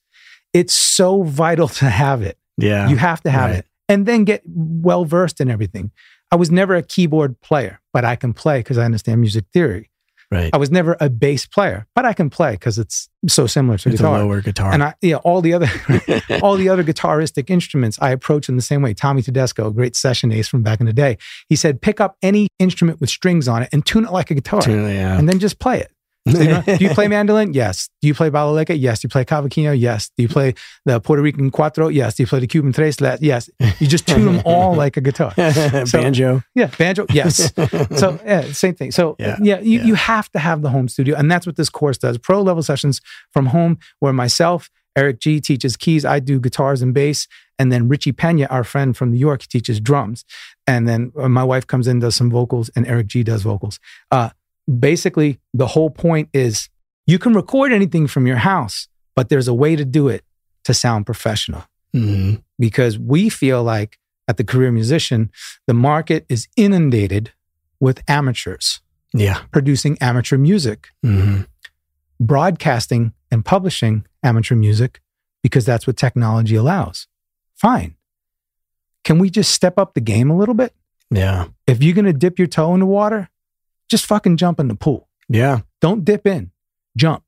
it's so vital to have it. yeah. You have to have Right. it and then get well versed in everything. I was never a keyboard player, but I can play because I understand music theory. Right. I was never a bass player, but I can play because it's so similar to It's a guitar. lower guitar. And I, yeah, all the other, all the other guitaristic instruments I approach in the same way. Tommy Tedesco, a great session ace from back in the day, he said, pick up any instrument with strings on it and tune it like a guitar, yeah. and then just play it. So, you know, do you play mandolin? Yes. Do you play balalaika? Yes. Do you play cavaquinho? Yes. Do you play the Puerto Rican cuatro? Yes. Do you play the Cuban tres? Yes. You just tune them all like a guitar. So- Banjo. Yeah. Banjo? Yes. So yeah, same thing. So Yeah, yeah, you, yeah. you have to have the home studio, and that's what this course does. Pro level sessions from home, where myself, Eric G teaches keys, I do guitars and bass, and then Richie Pena, our friend from New York, teaches drums, and then uh, my wife comes in does some vocals, and Eric G does vocals. Uh, basically, the whole point is you can record anything from your house, but there's a way to do it to sound professional Mhm. because we feel like at the career musician, the market is inundated with amateurs Yeah. producing amateur music, Mhm. broadcasting and publishing amateur music because that's what technology allows. Fine. Can we just step up the game a little bit? Yeah. If you're going to dip your toe in the water, just fucking jump in the pool. Yeah. Don't dip in, jump.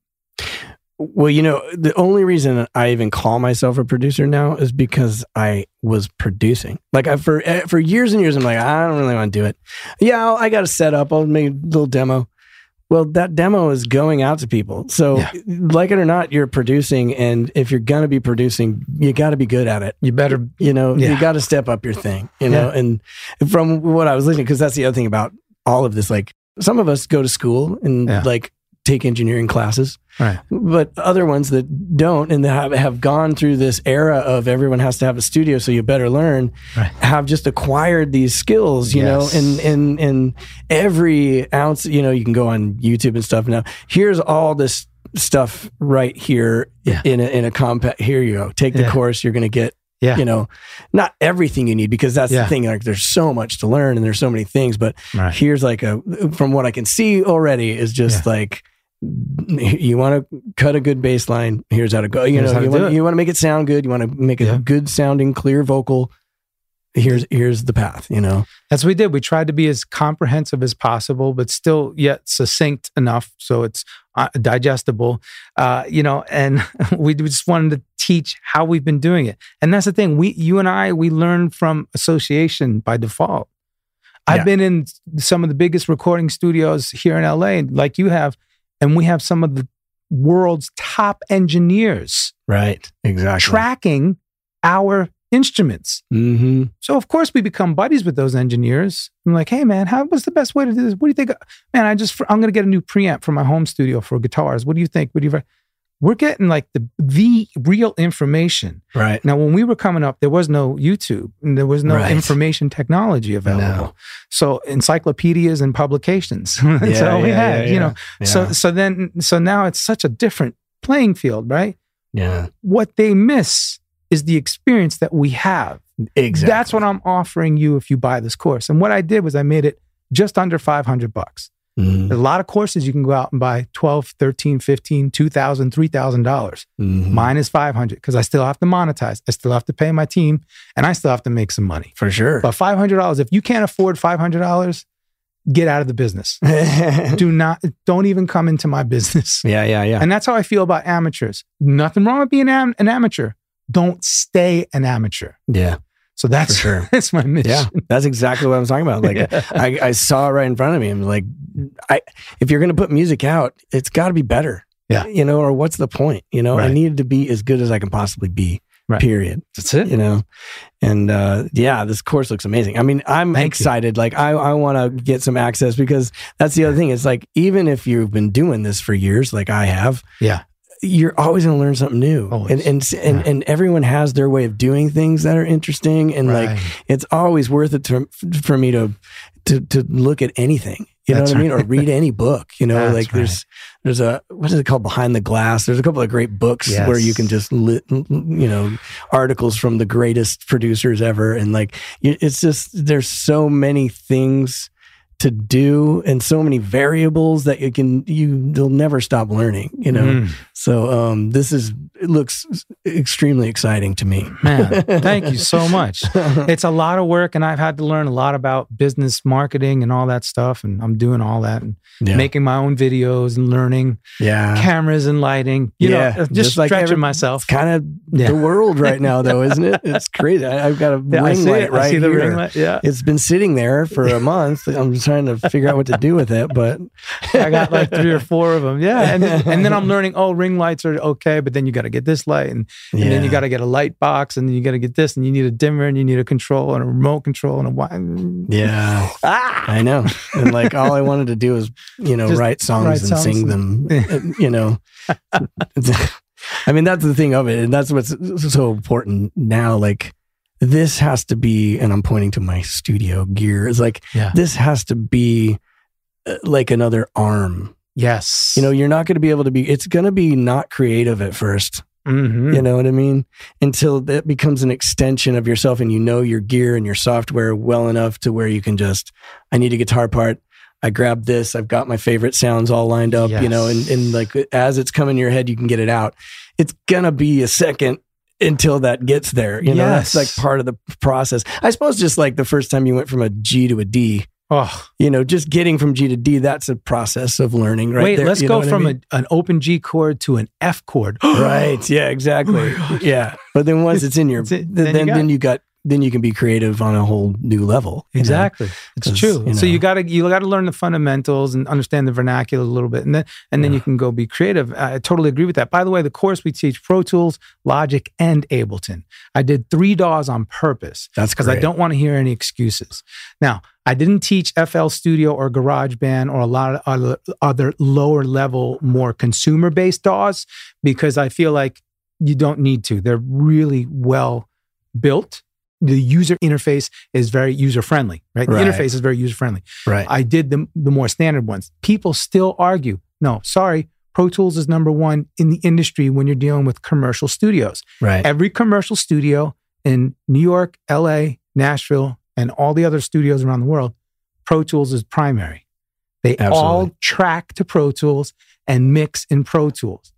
Well, you know, the only reason I even call myself a producer now is because I was producing. Like I, for eh, for years and years, I'm like, I don't really want to do it. Yeah, I'll, I got to set up. I'll make a little demo. Well, that demo is going out to people. So, Yeah. like it or not, you're producing, and if you're gonna be producing, you got to be good at it. You better, You know, Yeah. you got to step up your thing. You know, Yeah. and from what I was listening, because that's the other thing about all of this. Like, some of us go to school and Yeah. like take engineering classes right. but other ones that don't and that have, have gone through this era of everyone has to have a studio so you better learn Right. have just acquired these skills you Yes. know and and and every ounce you know you can go on youtube and stuff now here's all this stuff right here Yeah. in a in a compact here you go take the Yeah. course you're going to get Yeah. you know not everything you need because that's Yeah. the thing like there's so much to learn and there's so many things but Right. here's like a from what I can see already is just like you want to cut a good bass line. Here's how to go. You Here's know, you want, you want to make it sound good. You want to make a Yeah. good sounding, clear vocal. Here's here's the path. You know, That's what we did. We tried to be as comprehensive as possible, but still yet succinct enough so it's uh, digestible. Uh, you know, and we just wanted to teach how we've been doing it. And that's the thing. We, you and I, we learn from association by default. I've Yeah. been in some of the biggest recording studios here in LA, like you have, and we have some of the world's top engineers right? Exactly. tracking our instruments. Mm-hmm. So of course we become buddies with those engineers. I'm like, hey man, how what's the best way to do this? What do you think? Man, I just I'm gonna get a new preamp for my home studio for guitars. What do you think? What do you? We're getting like the the real information. Right. Now, when we were coming up, there was no YouTube and there was no Right. information technology available. No. So encyclopedias and publications. That's Yeah, all we yeah, had, yeah, you know. So so then so now it's such a different playing field, right? Yeah. What they miss is the experience that we have. Exactly. That's what I'm offering you if you buy this course. And what I did was I made it just under 500 bucks. Mhm. A lot of courses you can go out and buy 12, 13, 15, 2000, 3000 dollars. Mhm. Mine is 500 because I still have to monetize. I still have to pay my team and I still have to make some money. For sure. But $500, if you can't afford $500, get out of the business. Do not, don't even come into my business. yeah, yeah, yeah. And that's how I feel about amateurs. Nothing wrong with being am- an amateur. Don't stay an amateur. yeah. So that's sure. that's my mission. Yeah. That's exactly what I'm talking about. Like Yeah. I, I saw it right in front of me. I'm like, I if you're gonna put music out, it's gotta be better. Yeah. You know, or what's the point? You know, I needed to be as good as I can possibly be. Right. Period. That's it. you know and uh yeah this course looks amazing i mean i'm Thank you. excited like i i want to get some access because that's the other thing it's like even if you've been doing this for years like i have Yeah. You're always going to learn something new. Always. and and, and Yeah. and everyone has their way of doing things that are interesting and like it's always worth it to, for me to to to look at anything. You know That's what i mean? Or read any book you know? That's like there's there's a what is it called? Behind the glass. There's a couple of great books Yes. where you can just li- you know articles from the greatest producers ever. And like it's just there's so many things to do and so many variables that you can you you'll never stop learning you know Mm. so um this is it looks extremely exciting to me Man, thank you so much. It's a lot of work, and I've had to learn a lot about business marketing and all that stuff. And I'm doing all that and yeah making my own videos and learning yeah cameras and lighting. You Yeah, know, just, just like stretching every- myself. it's kind of Yeah. the world right now though isn't it it's crazy I, i've got a Yeah, ring light it. right I see the here light. Yeah. it's been sitting there for a month i'm just trying to figure out what to do with it but I got like three or four of them. Yeah. And, and then I'm learning, oh, ring lights are okay, but then you got to get this light. And, and then you got to get a light box. And then you got to get this. And you need a dimmer and you need a control and a remote control and a wi- yeah Ah! I know. And like all I wanted to do was, you know, Just write songs write and songs sing them, and, you know. I mean, that's the thing of it. And that's what's so important now. Like, this has to be, and I'm pointing to my studio gear, It's like, Yeah. this has to be uh, like another arm. Yes. You know, you're not going to be able to be, it's going to be not creative at first. Mhm. You know what I mean? Until that becomes an extension of yourself and you know your gear and your software well enough to where you can just, I need a guitar part. I grab this. I've got my favorite sounds all lined up, you know, and, and like as it's coming in your head, you can get it out. It's going to be a second until that gets there. You know, that's like part of the process. I suppose just like the first time you went from a G to a D, Oh, you know, just getting from G to D, that's a process of learning, right? wait, there, let's you know go what I from mean? a, an open G chord to an F chord. right yeah exactly Oh yeah but then once it's in your It's it- then then you then, got you got then you can be creative on a whole new level you know? Exactly. It's true. you so you gotta you gotta learn the fundamentals and understand the vernacular a little bit. And then and then Yeah. you can go be creative. I totally agree with that. By the way, the course we teach Pro Tools, Logic, and Ableton. I did three DAWs on purpose that's because I don't want to hear any excuses. Now, I didn't teach FL Studio or GarageBand or a lot of other, other lower level, more consumer based DAWs because I feel like you don't need to. They're really well built. The user interface is very user friendly, right? The Right. interface is very user friendly. right I did the, the more standard ones. People still argue, no, sorry, Pro Tools is number one in the industry when you're dealing with commercial studios right every commercial studio in New York, LA, Nashville, and all the other studios around the world, Pro Tools is primary. They all track to Pro Tools and mix in Pro Tools.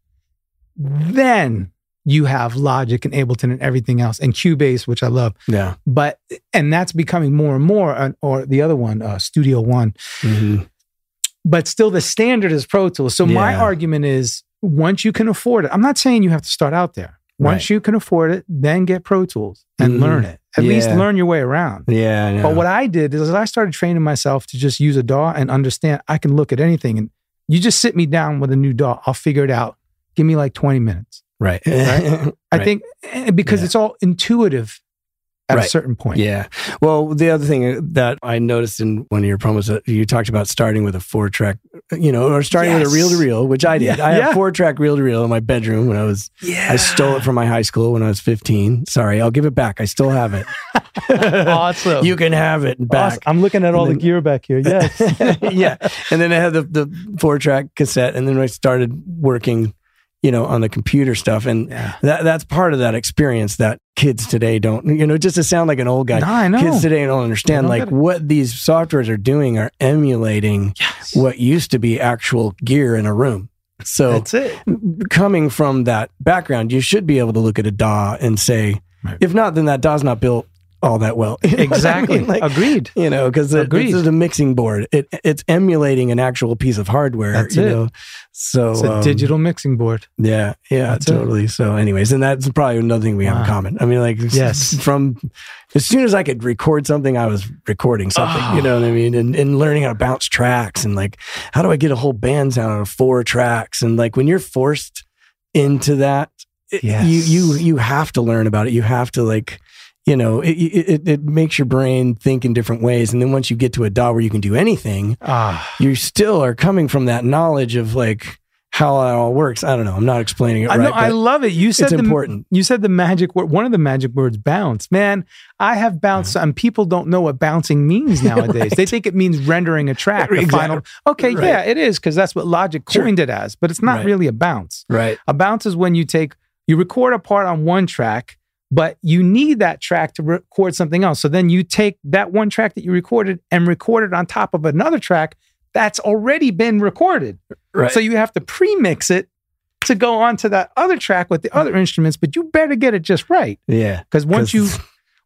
Then you have Logic and Ableton and everything else, and Cubase, which I love. yeah But and that's becoming more and more. uh, Or the other one, uh, Studio One Mhm. but still the standard is Pro Tools. So my argument is once you can afford it, I'm not saying you have to start out there. Once Right. you can afford it, then get Pro Tools and Mhm. learn it. At least learn your way around. yeah I. But what I did is I started training myself to just use a DAW and understand I can look at anything. And you just sit me down with a new DAW, I'll figure it out. Give me like 20 minutes. Right eh, I Right. think eh, because Yeah. it's all intuitive at Right. a certain point. Yeah. Well, the other thing uh, that I noticed in one of your promos, that you talked about starting with a four track, uh, you know, or starting with a reel to reel, which I did. Yeah, I had yeah. four track reel to reel in my bedroom when I was, Yeah. I stole it from my high school when I was 15. Sorry, I'll give it back. I still have it. Awesome. you can have it back. Awesome. I'm looking at all And the gear back here. Yes. yeah. And then I had the, the four track cassette. And then I started working, you know, on the computer stuff. And yeah. that, that's part of that experience that kids today don't, you know, just to sound like an old guy. No, I know. Kids today don't understand don't like what these softwares are doing are emulating Yes. what used to be actual gear in a room. So That's it. coming from that background, you should be able to look at a DAW and say, Right. if not, then that DAW's not built all that well. You know what I Exactly. mean? Like, Agreed. you know, because it, this is a mixing board. It it's emulating an actual piece of hardware. That's you it. know, so It's a um, digital mixing board. Yeah, yeah, That's it. totally. So, anyways, and that's probably another thing we have in common. I mean, like, Yes. from as soon as I could record something, I was recording something. Oh. You know what I mean? And and learning how to bounce tracks and like, how do I get a whole band sound out of four tracks? And like, when you're forced into that, it- Yes. you you you have to learn about it. You have to like. You know, it, it it- makes your brain think in different ways, and then once you get to a DAW where you can do anything, Ah. you still are coming from that knowledge of like how it all works. I don't know. I'm not explaining it I right. know. I love it. You said the, important. You said the magic word. One of the magic words, bounce. Man, I have bounced, and people don't know what bouncing means nowadays. Right. They think it means rendering a track. Exactly. final. Okay, Right. yeah, it is because that's what Logic Sure. coined it as. But it's not Right. really a bounce. Right. A bounce is when you take you record a part on one track, but you need that track to record something else. So then you take that one track that you recorded and record it on top of another track that's already been recorded. Right. So you have to pre-mix it to go on to that other track with the other instruments, but you better get it just right. yeah. Because once you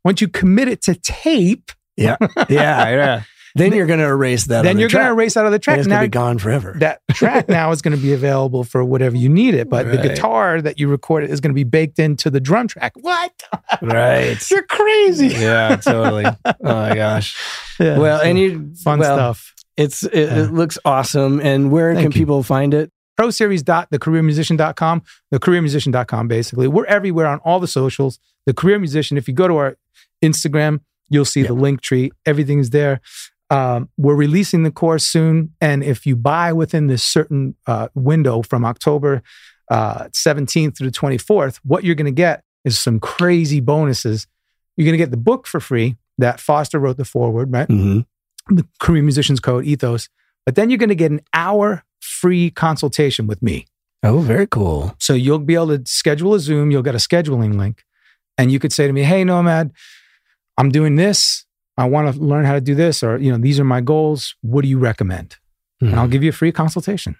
once you commit it to tape, Yeah. Yeah. yeah. Then you're going to erase that. then you're track. gonna erase out of the track. it's Now going to be gone forever. that track now is going to be available for whatever you need it, but the guitar that you recorded is going to be baked into the drum track. What? right. You're crazy. yeah. Totally. Oh my gosh. Yeah, well, and you fun well, stuff. It's it, Yeah. it looks awesome. And where Thank can you. people find it? ProSeries.thecareermusician.com, thecareermusician.com, basically. We're everywhere on all the socials. The Career Musician, if you go to our Instagram, you'll see the Linktree. Everything's there. Um, we're releasing the course soon. And if you buy within this certain uh, window from October uh, 17th to the 24th, what you're going to get is some crazy bonuses. You're going to get the book for free that Foster wrote the foreword, right? Mm-hmm. the Career Musician's Code ethos. But then you're going to get an hour free consultation with me. Oh, very cool. So you'll be able to schedule a Zoom. You'll get a scheduling link, and you could say to me, "Hey, Nomad, I'm doing this. I want to learn how to do this, or you know, these are my goals. What do you recommend?" And I'll Mhm. give you a free consultation.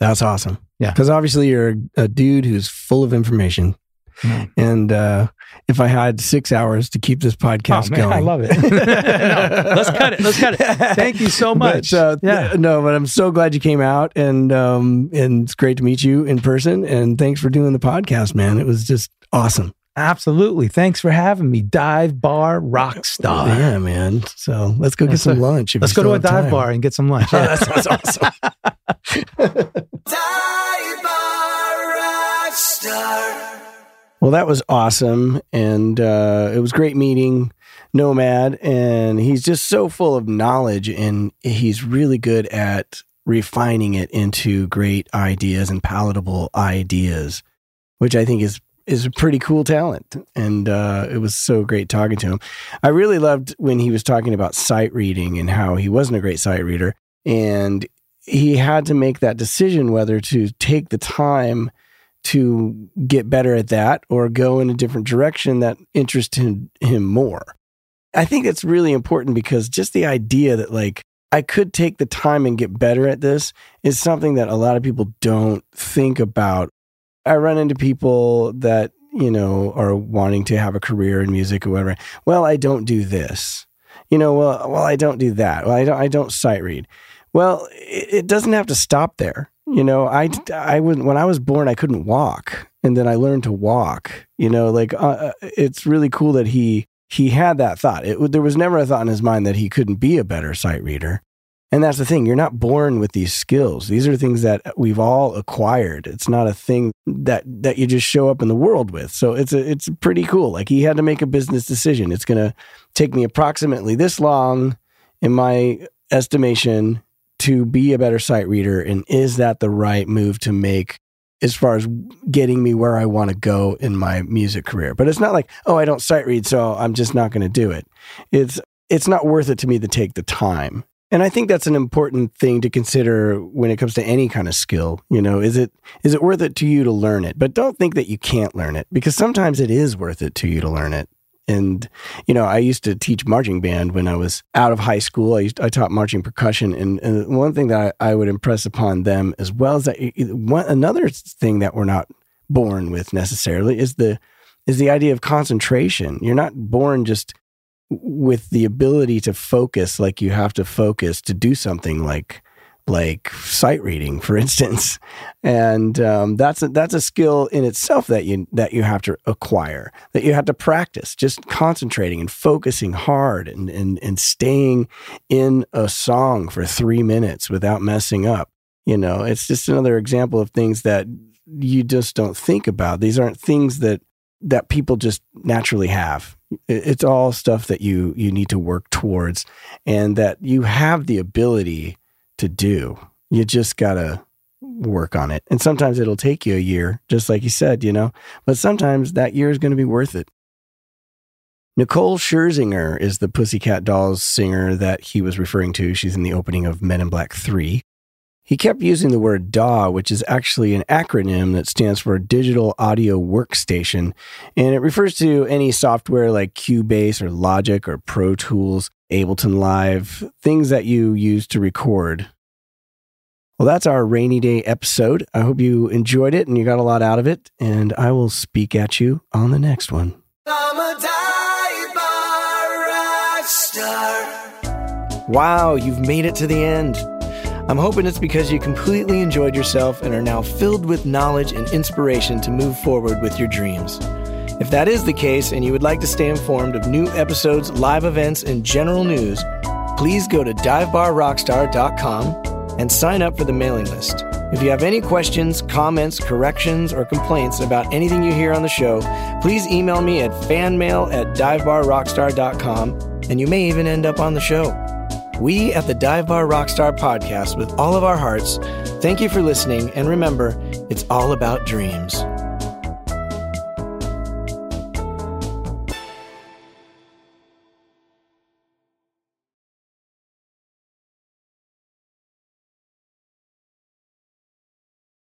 That's awesome. Yeah. Because obviously you're a, dude who's full of information. No. And uh, if I had six hours to keep this Oh podcast man, going, I love it. No, let's cut it. Let's cut it. Thank you so much. But, uh, yeah. th- no, but I'm so glad you came out, and um, and it's great to meet you in person. And thanks for doing the podcast, man. It was just awesome. Absolutely. Thanks for having me. Dive bar rock star. Yeah, man. So let's go get some lunch. Let's go to a dive time. bar and get some lunch. Yeah. that sounds awesome. Well, that was awesome. And uh, it was great meeting Nomad. And he's just so full of knowledge and he's really good at refining it into great ideas and palatable ideas, which I think is is a pretty cool talent. And uh, it was so great talking to him. I really loved when he was talking about sight reading and how he wasn't a great sight reader. And he had to make that decision whether to take the time to get better at that or go in a different direction that interested him more. I think it's really important because just the idea that like I could take the time and get better at this is something that a lot of people don't think about. I run into people that, you know, are wanting to have a career in music or whatever. Well, I don't do this. You know, well, well, I don't do that. Well, I don't I don't sight read. Well, it, it doesn't have to stop there. You know, I, I would, when I was born, I couldn't walk. And then I learned to walk, you know, like, uh, it's really cool that he, he had that thought. It, there was never a thought in his mind that he couldn't be a better sight reader. And that's the thing, you're not born with these skills. These are things that we've all acquired. It's not a thing that that you just show up in the world with. So it's a, it's pretty cool. Like he had to make a business decision. It's going to take me approximately this long in my estimation to be a better sight reader and is that the right move to make as far as getting me where I want to go in my music career. But it's not like, oh, I don't sight read, so I'm just not going to do it. It's it's not worth it to me to take the time. And I think that's an important thing to consider when it comes to any kind of skill. You know, is it is it worth it to you to learn it? But don't think that you can't learn it because sometimes it is worth it to you to learn it. And you know, I used to teach marching band when I was out of high school. I used I taught marching percussion, and, and one thing that I, I, would impress upon them as well is that one, another thing that we're not born with necessarily is the is the idea of concentration. You're not born just with the ability to focus like you have to focus to do something like like sight reading, for instance, and um, that's a, that's a skill in itself that you that you have to acquire, that you have to practice. Just concentrating and focusing hard and and and staying in a song for three minutes without messing up. You know, it's just another example of things that you just don't think about. These aren't things that that people just naturally have. It's all stuff that you you need to work towards, and that you have the ability to do. You just got to work on it. And sometimes it'll take you a year, just like you said, you know, but sometimes that year is going to be worth it. Nicole Scherzinger is the Pussycat Dolls singer that he was referring to. She's in the opening of Men in Black 3. He kept using the word DAW, which is actually an acronym that stands for Digital Audio Workstation, and it refers to any software like Cubase or Logic or Pro Tools Ableton Live, things that you use to record. Well, that's our rainy day episode. I hope you enjoyed it and you got a lot out of it. And I will speak at you on the next one. Wow, you've made it to the end. I'm hoping it's because you completely enjoyed yourself and are now filled with knowledge and inspiration to move forward with your dreams. If that is the case and you would like to stay informed of new episodes, live events, and general news, please go to divebarrockstar.com and sign up for the mailing list. If you have any questions, comments, corrections, or complaints about anything you hear on the show, please email me at fanmail at divebarrockstar.com and you may even end up on the show. We at the Dive Bar Rockstar podcast, with all of our hearts, thank you for listening. And remember, it's all about dreams.